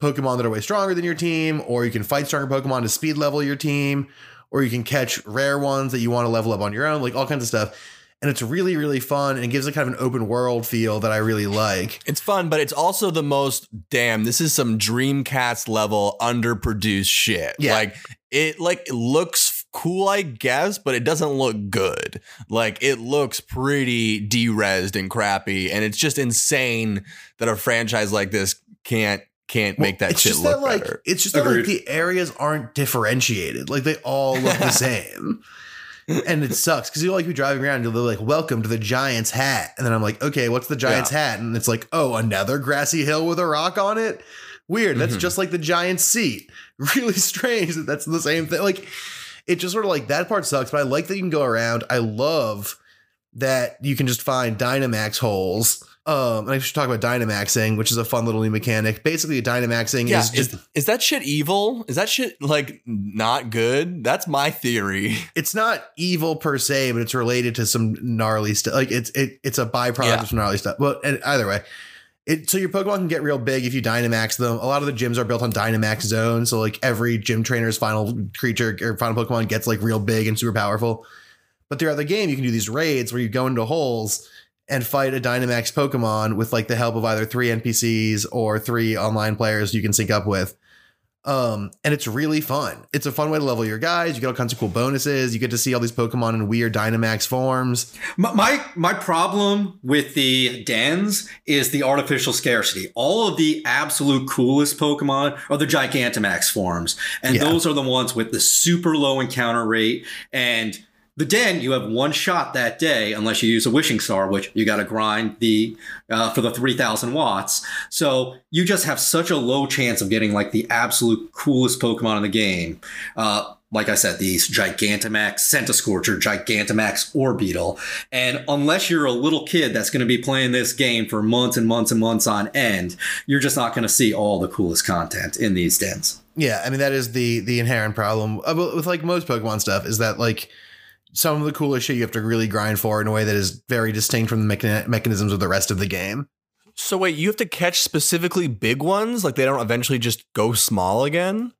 Pokemon that are way stronger than your team, or you can fight stronger Pokemon to speed level your team, or you can catch rare ones that you want to level up on your own, like all kinds of stuff. And it's really, really fun and it gives it kind of an open world feel that I really like. It's fun, but it's also the most damn. This is some Dreamcast level underproduced shit. Yeah. Like it, like it looks cool, I guess, but it doesn't look good. Like it looks pretty derezed and crappy, and it's just insane that a franchise like this can't can't make that shit look that, like, better. It's just that like the areas aren't differentiated. Like they all look the same. And it sucks because you'll like be driving around and you'll be like, welcome to the Giant's hat. And then I'm like, okay, what's the Giant's hat? And it's like, oh, another grassy hill with a rock on it. Weird. That's Mhm. just like the Giant's seat. Really strange that that's the same thing. Like it just sort of like that part sucks, but I like that you can go around. I love that you can just find Dynamax holes. Um, and I should talk about Dynamaxing, which is a fun little new mechanic. Basically, Dynamaxing yeah, is just is, is that shit evil? Is that shit like not good? That's my theory. it's not evil per se, but it's related to some gnarly stuff. Like it's it, it's a byproduct Yeah. of some gnarly stuff. Well, and either way, it so your Pokemon can get real big if you Dynamax them. A lot of the gyms are built on Dynamax Zone, so like every gym trainer's final creature or final Pokemon gets like real big and super powerful. But throughout the game, you can do these raids where you go into holes and fight a Dynamax Pokemon with like the help of either three NPCs or three online players you can sync up with. Um, and it's really fun. It's a fun way to level your guys. You get all kinds of cool bonuses. You get to see all these Pokemon in weird Dynamax forms. My, my my problem with the dens is the artificial scarcity. All of the absolute coolest Pokemon are the Gigantamax forms, and Yeah. those are the ones with the super low encounter rate. And the den, you have one shot that day, unless you use a wishing star, which you got to grind the uh, for the three thousand watts. So you just have such a low chance of getting like the absolute coolest Pokemon in the game. Uh, like I said, these Gigantamax Centiskorch, Gigantamax Orbeetle. And unless you're a little kid that's going to be playing this game for months and months and months on end, you're just not going to see all the coolest content in these dens. Yeah, I mean that is the the inherent problem uh, with like most Pokemon stuff is that like some of the coolest shit you have to really grind for in a way that is very distinct from the mechan- mechanisms of the rest of the game. So wait, you have to catch specifically big ones? Like they don't eventually just go small again?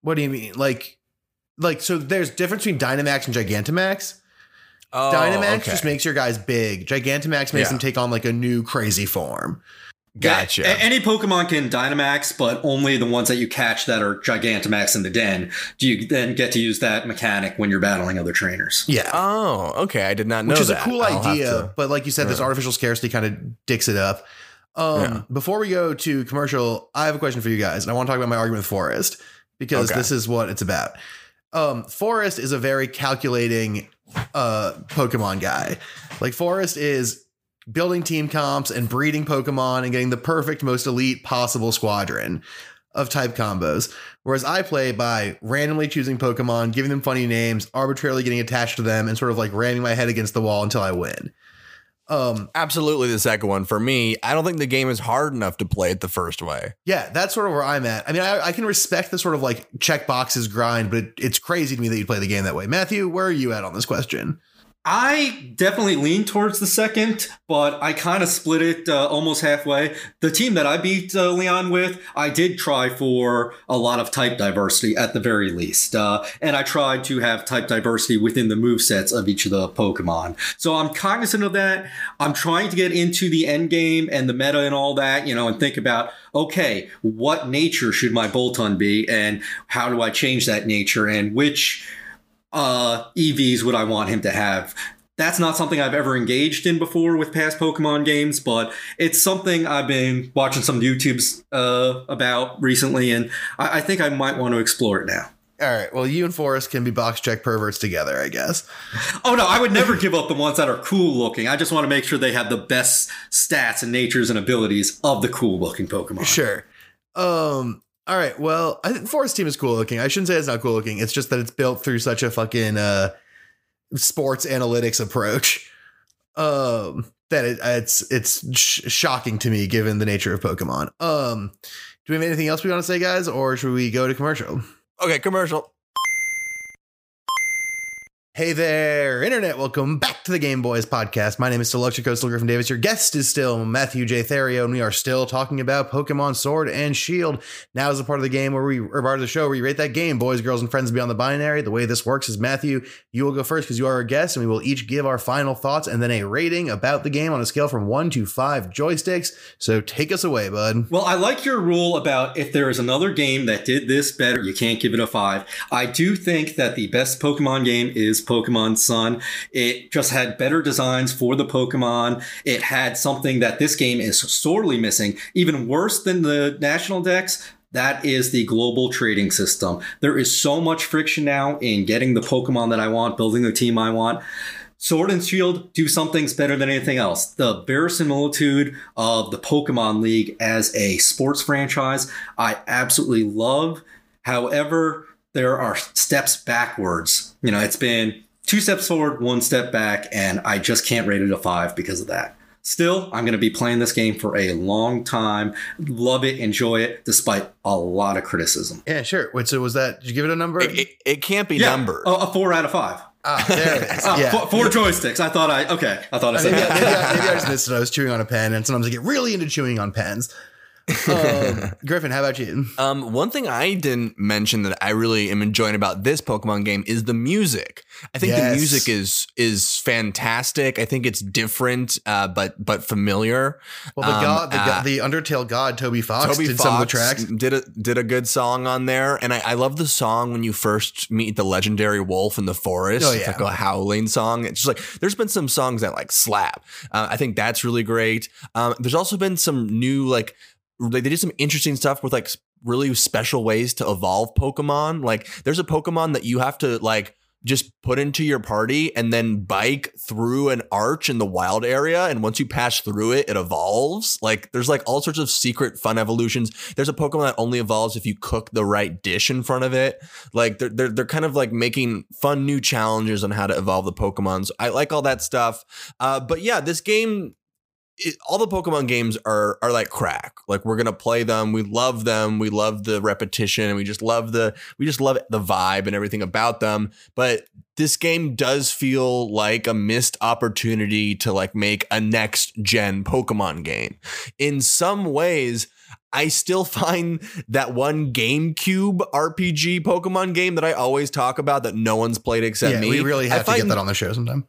What do you mean? Like, like so there's difference between Dynamax and Gigantamax. Oh, Dynamax okay. just makes your guys big. Gigantamax makes Yeah. them take on like a new crazy form. Gotcha. A- any Pokemon can Dynamax, but only the ones that you catch that are Gigantamax in the den. Do you then get to use that mechanic when you're battling other trainers? Yeah. Oh, okay. I did not know that. which is that. a cool I'll idea. to- But like you said, this artificial scarcity kind of dicks it up. Um, Yeah. Before we go to commercial, I have a question for you guys, and I want to talk about my argument with Forest because Okay. this is what it's about. Um, Forest is a very calculating uh, Pokemon guy. Like Forest is building team comps and breeding Pokemon and getting the perfect, most elite possible squadron of type combos. Whereas I play by randomly choosing Pokemon, giving them funny names, arbitrarily getting attached to them, and sort of like ramming my head against the wall until I win. Um, Absolutely the second one. For me, I don't think the game is hard enough to play it the first way. yeah, that's sort of where I'm at. I mean, I, I can respect the sort of like check boxes grind, but it, it's crazy to me that you play the game that way. Matthew, where are you at on this question? I definitely lean towards the second, but I kind of split it uh, almost halfway. The team that I beat uh, Leon with, I did try for a lot of type diversity at the very least. Uh, and I tried to have type diversity within the move sets of each of the Pokemon. So I'm cognizant of that. I'm trying to get into the end game and the meta and all that, you know, and think about, okay, what nature should my Boltund be and how do I change that nature and which uh, EVs would I want him to have? That's not something I've ever engaged in before with past Pokemon games, but it's something I've been watching some YouTubes uh, about recently, and I, I think I might want to explore it now. All right. Well, you and Forrest can be box check perverts together, I guess. Oh no, I would never give up the ones that are cool looking. I just want to make sure they have the best stats and natures and abilities of the cool looking Pokemon. Sure. Um. All right. Well, I think Forest team is cool looking. I shouldn't say it's not cool looking. It's just that it's built through such a fucking uh, sports analytics approach. Um. That it, it's it's sh- shocking to me given the nature of Pokemon. Um. Do we have anything else we want to say, guys, or should we go to commercial? Okay, commercial. Hey there, Internet. Welcome back to the Game Boys podcast. My name is Lecture Coastal Griffin Davis. Your guest is still Matthew J. Therio, and we are still talking about Pokemon Sword and Shield. Now is the part of the game where we, or part of the show where we rate that game, boys, girls, and friends beyond the binary. The way this works is Matthew, you will go first because you are our guest, and we will each give our final thoughts and then a rating about the game on a scale from one to five joysticks. So take us away, bud. Well, I like your rule about if there is another game that did this better, you can't give it a five. I do think that the best Pokemon game is Pokemon Sun. It just had better designs for the Pokemon. It had something that this game is sorely missing, even worse than the national Dex. That is the global trading system. There is so much friction now in getting the Pokemon that I want, building the team I want. Sword and Shield do some things better than anything else. The verisimilitude of the Pokemon League as a sports franchise, I absolutely love. However, there are steps backwards. You know, it's been two steps forward, one step back, and I just can't rate it a five because of that. Still, I'm going to be playing this game for a long time. Love it, enjoy it, despite a lot of criticism. Yeah, sure. Wait, so was that, did you give it a number? It, it, it can't be Yeah, numbered. a, a four out of five. ah, there it is. Ah, yeah. four, four joysticks. I thought I okay. I thought I said maybe, I, that. maybe, I, maybe I just missed it. I was chewing on a pen, and sometimes I get really into chewing on pens. Um, Griffin, how about you? Um, one thing I didn't mention that I really am enjoying about this Pokemon game is the music. I think Yes. the music is is fantastic. I think it's different, uh, but but familiar. Well, the Um, god, the, uh, the Undertale god, Toby Fox, Toby did Fox some of the tracks. did a did a good song on there, and I, I love the song when you first meet the legendary wolf in the forest. Oh, It's yeah. like a howling song. It's just like there's been some songs that like slap. Uh, I think that's really great. Um, there's also been some new like they did some interesting stuff with like really special ways to evolve Pokemon. Like there's a Pokemon that you have to like just put into your party and then bike through an arch in the wild area and once you pass through it it evolves. Like there's like all sorts of secret fun evolutions. There's a pokemon that only evolves if you cook the right dish in front of it. Like they're they're, they're kind of like making fun new challenges on how to evolve the pokemons. I like all that stuff. Uh, but yeah this game it, all the Pokemon games are are like crack. Like we're gonna play them. We love them. We love the repetition, and we just love the we just love the vibe and everything about them. But this game does feel like a missed opportunity to like make a next gen Pokemon game. In some ways, I still find that one GameCube RPG Pokemon game that I always talk about that no one's played except yeah, me. we really I have to get that on the show sometime.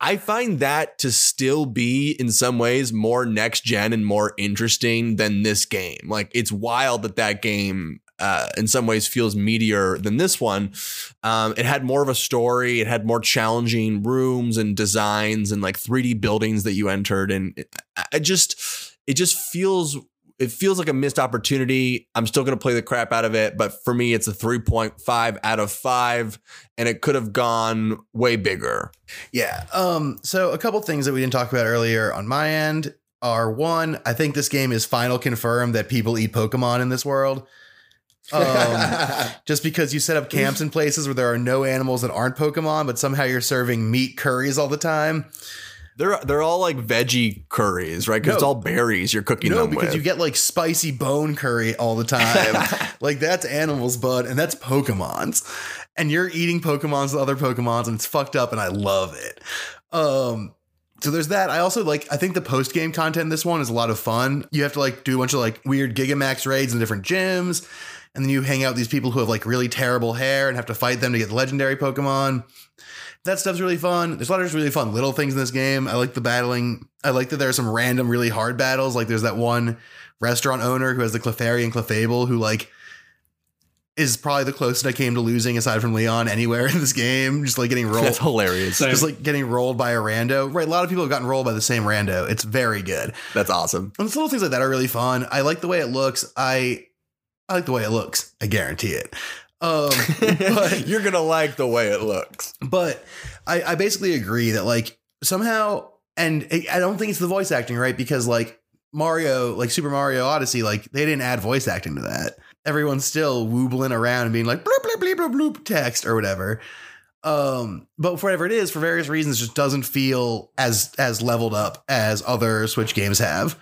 I find that to still be in some ways more next gen and more interesting than this game. Like it's wild that that game uh, in some ways feels meatier than this one. Um, it had more of a story. It had more challenging rooms and designs and like 3D buildings that you entered. And it, I just, it just feels it feels like a missed opportunity. I'm still going to play the crap out of it, but for me, it's a 3.5 out of five, and it could have gone way bigger. Yeah. Um. So a couple things that we didn't talk about earlier on my end are one. I think this game is final confirmed that people eat Pokemon in this world. Um, just because you set up camps in places where there are no animals that aren't Pokemon, but somehow you're serving meat curries all the time. They're they're all like veggie curries, right? Because it's all berries you're cooking No, them because with. you get like spicy bone curry all the time. like that's animals, bud, and that's Pokemons. And you're eating Pokemons with other Pokemons, and it's fucked up, and I love it. Um, so there's that. I also like. I think the post game content in this one is a lot of fun. You have to like do a bunch of like weird Gigamax raids in different gyms, and then you hang out with these people who have like really terrible hair and have to fight them to get the legendary Pokemon. That stuff's really fun. There's a lot of really fun little things in this game. I like the battling. I like that there are some random, really hard battles. Like there's that one restaurant owner who has the Clefairy and Clefable who like is probably the closest I came to losing aside from Leon anywhere in this game. Just like getting rolled. That's hilarious. Same. just like getting rolled by a rando. Right. A lot of people have gotten rolled by the same rando. It's very good. That's awesome. And little things like that are really fun. I like the way it looks. I I like the way it looks. I guarantee it. Um, but You're gonna like the way it looks. but I, I basically agree that like somehow, and I don't think it's the voice acting, right? Because like Mario, like Super Mario Odyssey, like they didn't add voice acting to that. Everyone's still woobling around and being like bloop bloop bloop bloop bloop text or whatever. Um, but for whatever it is, for various reasons, just doesn't feel as as leveled up as other Switch games have.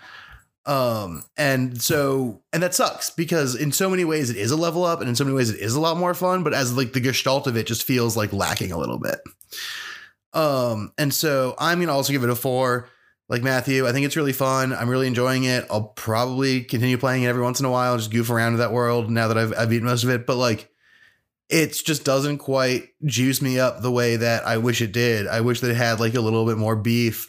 Um, and so and that sucks because in so many ways it is a level up, and in so many ways it is a lot more fun, but as like the gestalt of it just feels like lacking a little bit. Um, and so I'm gonna also give it a four. Like Matthew, I think it's really fun. I'm really enjoying it. I'll probably continue playing it every once in a while, just goof around in that world now that I've I've beaten most of it. But like it just doesn't quite juice me up the way that I wish it did. I wish that it had like a little bit more beef.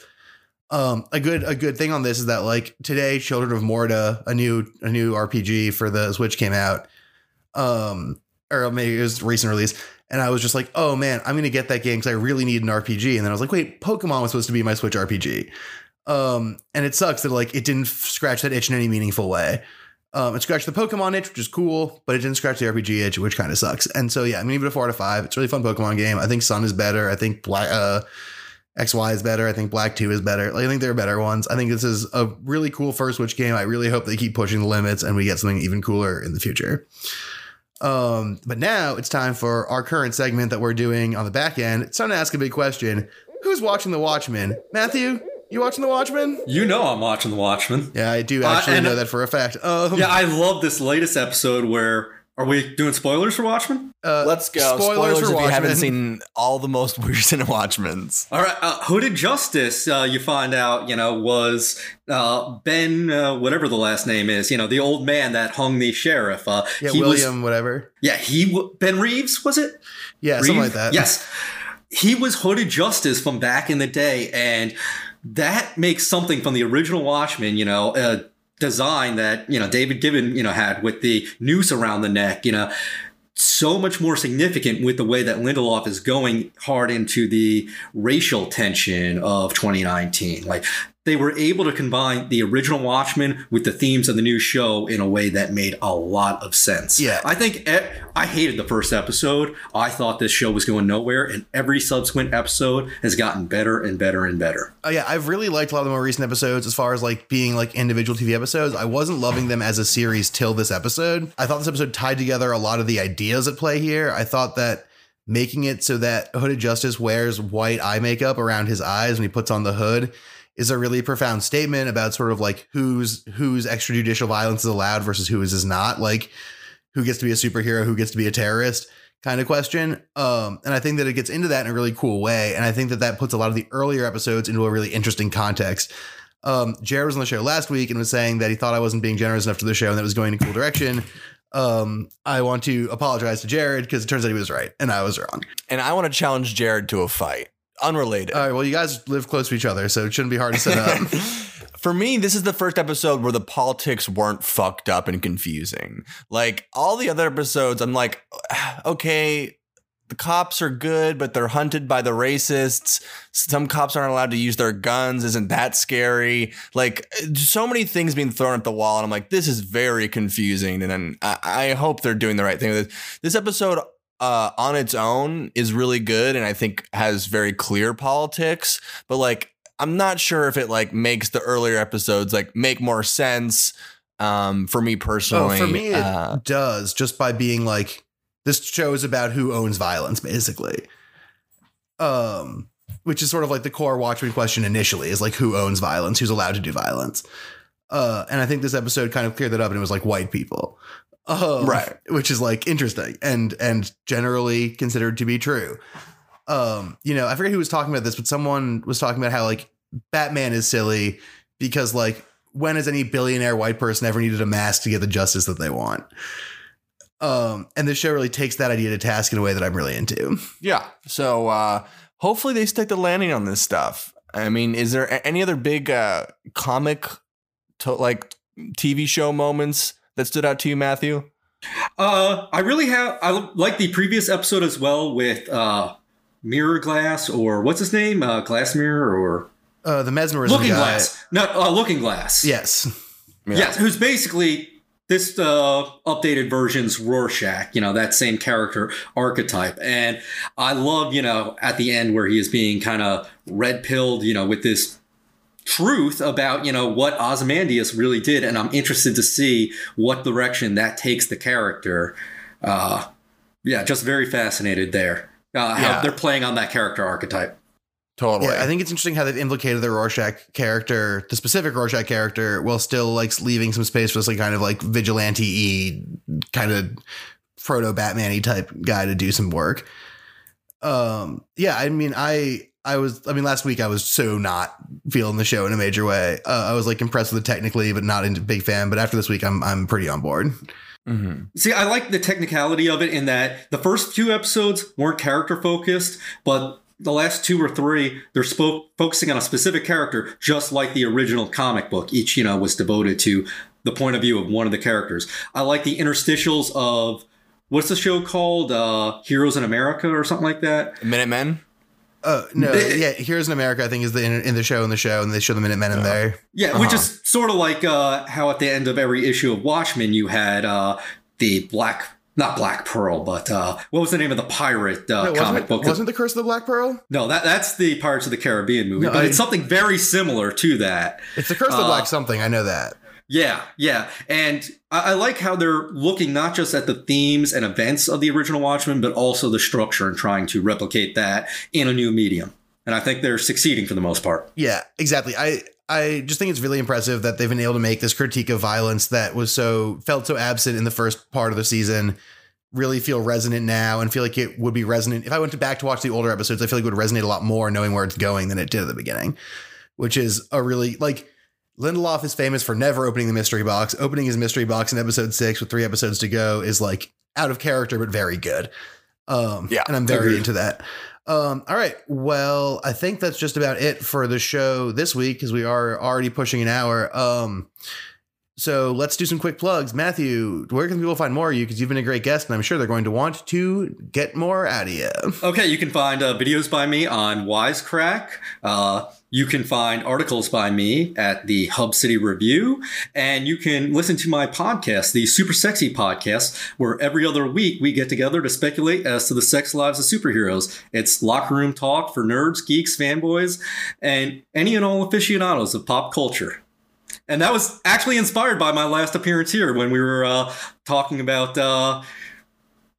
Um, a good a good thing on this is that like today, Children of Morta, a new a new RPG for the Switch came out. Um, or maybe it was recent release, and I was just like, oh man, I'm gonna get that game because I really need an RPG. And then I was like, wait, Pokemon was supposed to be my Switch RPG. Um, and it sucks that like it didn't scratch that itch in any meaningful way. Um, it scratched the Pokemon itch, which is cool, but it didn't scratch the RPG itch, which kind of sucks. And so yeah, I'm gonna give it a four out of five. It's a really fun Pokemon game. I think Sun is better. I think Black uh XY is better. I think Black 2 is better. Like, I think there are better ones. I think this is a really cool first Switch game. I really hope they keep pushing the limits and we get something even cooler in the future. Um, but now it's time for our current segment that we're doing on the back end. It's time to ask a big question. Who's watching The Watchmen? Matthew, you watching The Watchmen? You know I'm watching The Watchmen. Yeah, I do Uh, actually and- know that for a fact. Um, Yeah, I love this latest episode where are we doing spoilers for Watchmen? uh, Let's go. Spoilers, Spoilers, for if you haven't seen all the most recent Watchmen's. All right, uh, Hooded Justice, uh, you find out, you know, was uh, Ben, uh, whatever the last name is, you know, the old man that hung the sheriff. Uh, Yeah, he was- William, whatever. yeah, he w- Ben Reeves was it? Yeah, something like that. Yes. He was Hooded Justice from back in the day, and that makes something from the original Watchmen, you know, a design that, you know, David Gibbon, you know, had with the noose around the neck, you know, so much more significant with the way that Lindelof is going hard into the racial tension of 2019. Like they were able to combine the original Watchmen with the themes of the new show in a way that made a lot of sense. Yeah. I think I hated the first episode. I thought this show was going nowhere, and every subsequent episode has gotten better and better and better. Oh yeah, I've really liked a lot of the more recent episodes as far as like being like individual TV episodes. I wasn't loving them as a series till this episode. I thought this episode tied together a lot of the ideas at play here. I thought that making it so that Hooded Justice wears white eye makeup around his eyes when he puts on the hood is a really profound statement about sort of like who's whose extrajudicial violence is allowed versus who is is not. Like who gets to be a superhero, who gets to be a terrorist kind of question. Um, and I think that it gets into that in a really cool way. And I think that that puts a lot of the earlier episodes into a really interesting context. Um, Jared was on the show last week and was saying that he thought I wasn't being generous enough to the show and that was going in a cool direction. Um, I want to apologize to Jared because it turns out he was right and I was wrong. And I want to challenge Jared to a fight. Unrelated. All right. Well, you guys live close to each other, so it shouldn't be hard to set up. For me, this is the first episode where the politics weren't fucked up and confusing. Like all the other episodes, I'm like, okay, the cops are good, but they're hunted by the racists. Some cops aren't allowed to use their guns. Isn't that scary? Like so many things being thrown at the wall, and I'm like, this is very confusing. And then I, I hope they're doing the right thing with it. This episode uh, on its own is really good and I think has very clear politics, but like I'm not sure if it like makes the earlier episodes like make more sense um for me oh, personally. for me, it uh, does just by being like, this show is about who owns violence, basically. Um, which is sort of like the core Watchmen question initially is like who owns violence, who's allowed to do violence. Uh, and I think this episode kind of cleared that up, and it was like white people, um, Right. Which is like interesting and and generally considered to be true. um, you know, I forget who was talking about this, but someone was talking about how like Batman is silly because like when has any billionaire white person ever needed a mask to get the justice that they want? Um, and the show really takes that idea to task in a way that I'm really into. Yeah. So uh, hopefully they stick the landing on this stuff. I mean, is there any other big uh, comic, to, like TV show moments that stood out to you, Matthew? Uh, I really have. I like the previous episode as well with uh, Mirror Glass or what's his name? Uh, Glass Mirror or Uh, the mesmerism Looking guy. Glass? No, uh, Looking Glass. Yes. Yeah. Yes, who's basically this uh, updated version's Rorschach, you know, that same character archetype. And I love, you know, at the end where he is being kind of red pilled, you know, with this truth about, you know, what Ozymandias really did. And I'm interested to see what direction that takes the character. Uh, yeah, just very fascinated there. Uh, how Yeah. they're playing on that character archetype. Totally. Yeah, I think it's interesting how they've implicated the Rorschach character, the specific Rorschach character, while still like leaving some space for this like kind of like vigilante kind of proto Batman y type guy to do some work. Um, yeah, I mean, I I was I mean, last week I was so not feeling the show in a major way. Uh, I was like impressed with it technically, but not a big fan. But after this week, I'm I'm pretty on board. hmm See, I like the technicality of it in that the first few episodes weren't character focused, but the last two or three, they're spoke, focusing on a specific character, just like the original comic book. Each, you know, was devoted to the point of view of one of the characters. I like the interstitials of what's the show called? Uh, Heroes in America or something like that. Minutemen. Uh, no, They- yeah, Heroes in America, I think is the in, in the show in the show, and they show the Minutemen in there. Yeah, which Uh-huh. is sort of like uh, how at the end of every issue of Watchmen, you had uh, the Black, not Black Pearl, but uh, what was the name of the pirate uh, No, comic book? it, wasn't the Curse of the Black Pearl? No, that that's the Pirates of the Caribbean movie, No, but I- it's something very similar to that. It's the Curse of the Uh, Black something. I know that. Yeah, yeah, and I, I like how they're looking not just at the themes and events of the original Watchmen, but also the structure and trying to replicate that in a new medium. And I think they're succeeding for the most part. Yeah, exactly. I I just think it's really impressive that they've been able to make this critique of violence that was so felt so absent in the first part of the season really feel resonant now and feel like it would be resonant if I went to back to watch the older episodes. I feel like it would resonate a lot more knowing where it's going than it did at the beginning, which is a really like Lindelof is famous for never opening the mystery box. Opening his mystery box in episode six with three episodes to go is like out of character but very good. Um, Yeah, and I'm very agreed. into that. Um, all right. Well, I think that's just about it for the show this week because we are already pushing an hour. Um, so let's do some quick plugs. Matthew, where can people find more of you? Because you've been a great guest, and I'm sure they're going to want to get more out of you. Okay, you can find uh, videos by me on Wisecrack. Uh, you can find articles by me at the Hub City Review, and you can listen to my podcast, the Super Sexy Podcast, where every other week we get together to speculate as to the sex lives of superheroes. It's locker room talk for nerds, geeks, fanboys, and any and all aficionados of pop culture. And that was actually inspired by my last appearance here when we were uh, talking about uh,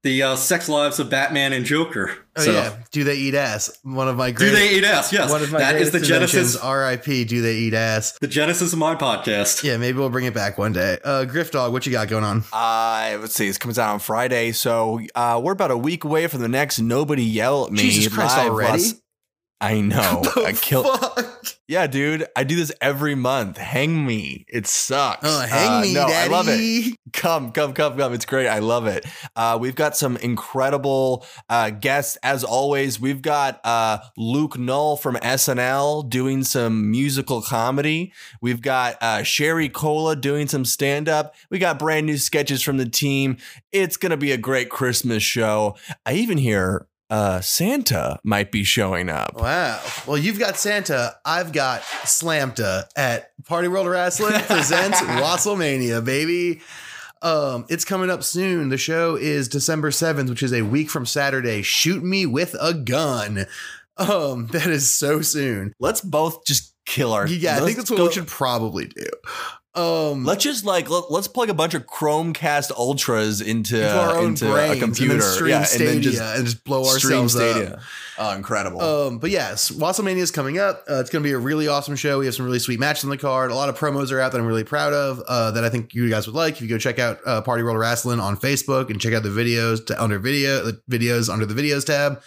the uh, sex lives of Batman and Joker. Oh So- yeah, do they eat ass? One of my do they eat ass? Yes, One of my that is the genesis. R.I.P. Do they eat ass? The genesis of my podcast. Yeah, maybe we'll bring it back one day. Uh, Griff Dog, what you got going on? Uh, let's see. This comes out on Friday, so uh, we're about a week away from the next "Nobody Yell at Me." Jesus Christ, live already? Las- I know. I kill. fuck? Yeah, dude. I do this every month. Hang me. It sucks. Oh, hang Uh, me, no, daddy. I love it. Come, come, come, come. It's great. I love it. Uh, we've got some incredible uh, guests. As always, we've got uh, Luke Null from SNL doing some musical comedy. We've got uh, Sherry Cola doing some stand up. We got brand new sketches from the team. It's going to be a great Christmas show. I even hear uh, Santa might be showing up. Wow. Well, you've got Santa. I've got Slamta at Party World Wrestling presents WrestleMania, baby. Um, it's coming up soon. The show is December 7th, which is a week from Saturday. Shoot me with a gun. Um, that is so soon. Let's both just kill our. Yeah, I think that's what go- we should probably do. Um, Let's just like let, us plug a bunch of Chromecast Ultras into, into our own into brains a computer, and stream yeah, Stadia and then just and just blow ourselves up. Oh, incredible! Um, but yes, WrestleMania is coming up. Uh, it's going to be a really awesome show. We have some really sweet matches on the card. A lot of promos are out that I'm really proud of. Uh, that I think you guys would like. If you go check out uh, Party World Wrestling on Facebook and check out the videos to, under video the videos under the videos tab.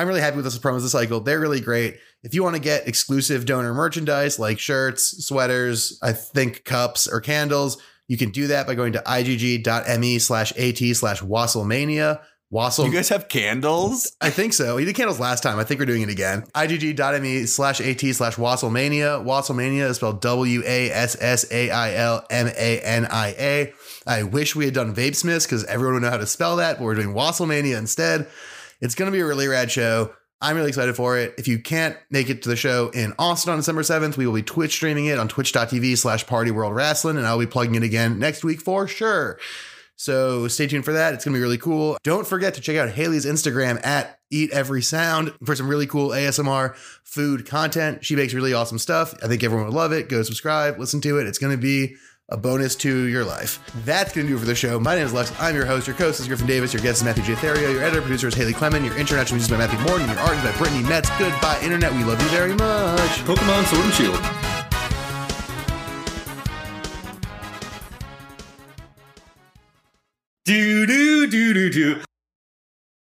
I'm really happy with this promos this cycle. They're really great. If you want to get exclusive donor merchandise like shirts, sweaters, I think cups or candles, you can do that by going to igg.me slash at slash wasslemania. Wassel. You guys have candles? I think so. We did candles last time. I think we're doing it again. igg.me slash at slash wasslemania. Wasslemania is spelled W A S S A I L M A N I A. I wish we had done Vapesmiths because everyone would know how to spell that, but we're doing Wasslemania instead. It's going to be a really rad show. I'm really excited for it. If you can't make it to the show in Austin on December 7th, we will be Twitch streaming it on twitch.tv slash party world wrestling, and I'll be plugging it again next week for sure. So stay tuned for that. It's going to be really cool. Don't forget to check out Haley's Instagram at Eat Every Sound for some really cool ASMR food content. She makes really awesome stuff. I think everyone would love it. Go subscribe, listen to it. It's going to be a bonus to your life. That's going to do it for the show. My name is Lex. I'm your host. Your co-host is Griffin Davis. Your guest is Matthew J. Therio. Your editor producer is Haley Clement. Your international music is by Matthew Morton. Your art is by Brittany Metz. Goodbye, Internet. We love you very much. Pokemon Sword and Shield. Do do do do do.